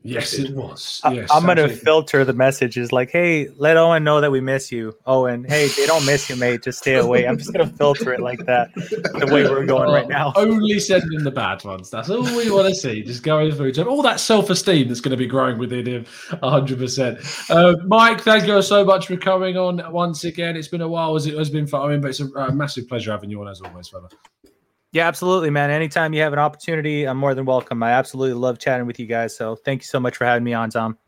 Yes, it was. I- Yes, I'm gonna filter the messages like, "Hey, let Owen know that we miss you." Owen, hey, they don't miss you, mate. Just stay away. I'm just gonna filter it like that. The way we're going right now. Only sending the bad ones. That's all we want to see. Just going through to all that self esteem that's going to be growing within him 100%. Uh, Mike, thank you so much for coming on once again. It's been a while as it has been for Owen, but it's a uh, massive pleasure having you on as always, fella. Yeah, absolutely, man. Anytime you have an opportunity, I'm more than welcome. I absolutely love chatting with you guys. So thank you so much for having me on, Tom.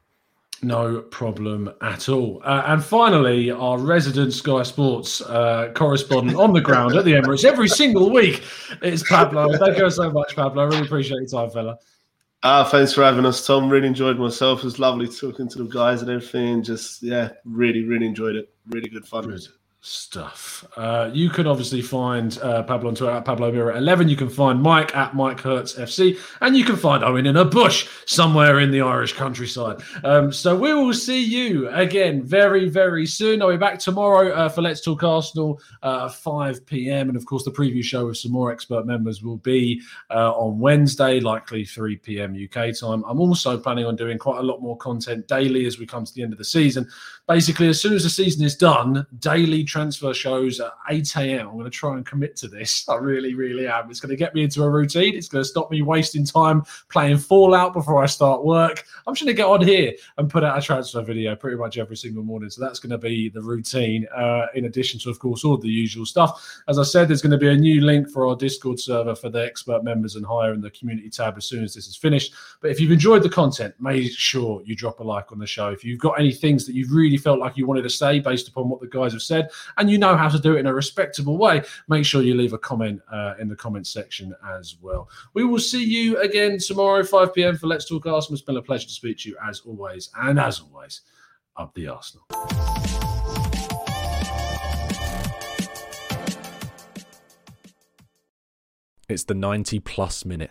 No problem at all. Uh, and finally, our resident Sky Sports uh, correspondent on the ground at the Emirates every single week is Pablo. Thank you so much, Pablo. I really appreciate your time, fella. Ah, thanks for having us, Tom. Really enjoyed myself. It was lovely talking to the guys and everything. Just yeah, really, really enjoyed it. Really good fun. Good stuff. Uh, you can obviously find uh, Pablo on Twitter at Pablo Mira 11. You can find Mike at Mike Hertz FC, and you can find Owen in a bush somewhere in the Irish countryside. Um, so we will see you again very, very soon. I'll be back tomorrow uh, for Let's Talk Arsenal, uh, 5 p.m. And of course, the preview show with some more expert members will be uh, on Wednesday, likely 3 p.m. UK time. I'm also planning on doing quite a lot more content daily as we come to the end of the season. Basically, as soon as the season is done, daily transfer shows at 8 a.m. I'm going to try and commit to this. I really, really am. It's going to get me into a routine. It's going to stop me wasting time playing Fallout before I start work. I'm just going to get on here and put out a transfer video pretty much every single morning. So that's going to be the routine, uh, in addition to, of course, all the usual stuff. As I said, there's going to be a new link for our Discord server for the expert members and higher in the community tab as soon as this is finished. But if you've enjoyed the content, make sure you drop a like on the show. If you've got any things that you've really felt like you wanted to say based upon what the guys have said, and you know how to do it in a respectable way, make sure you leave a comment uh, in the comment section as well. We will see you again tomorrow, 5 p.m. for Let's Talk Arsenal. It's been a pleasure to speak to you as always. And as always, up the Arsenal. It's the 90 plus minute.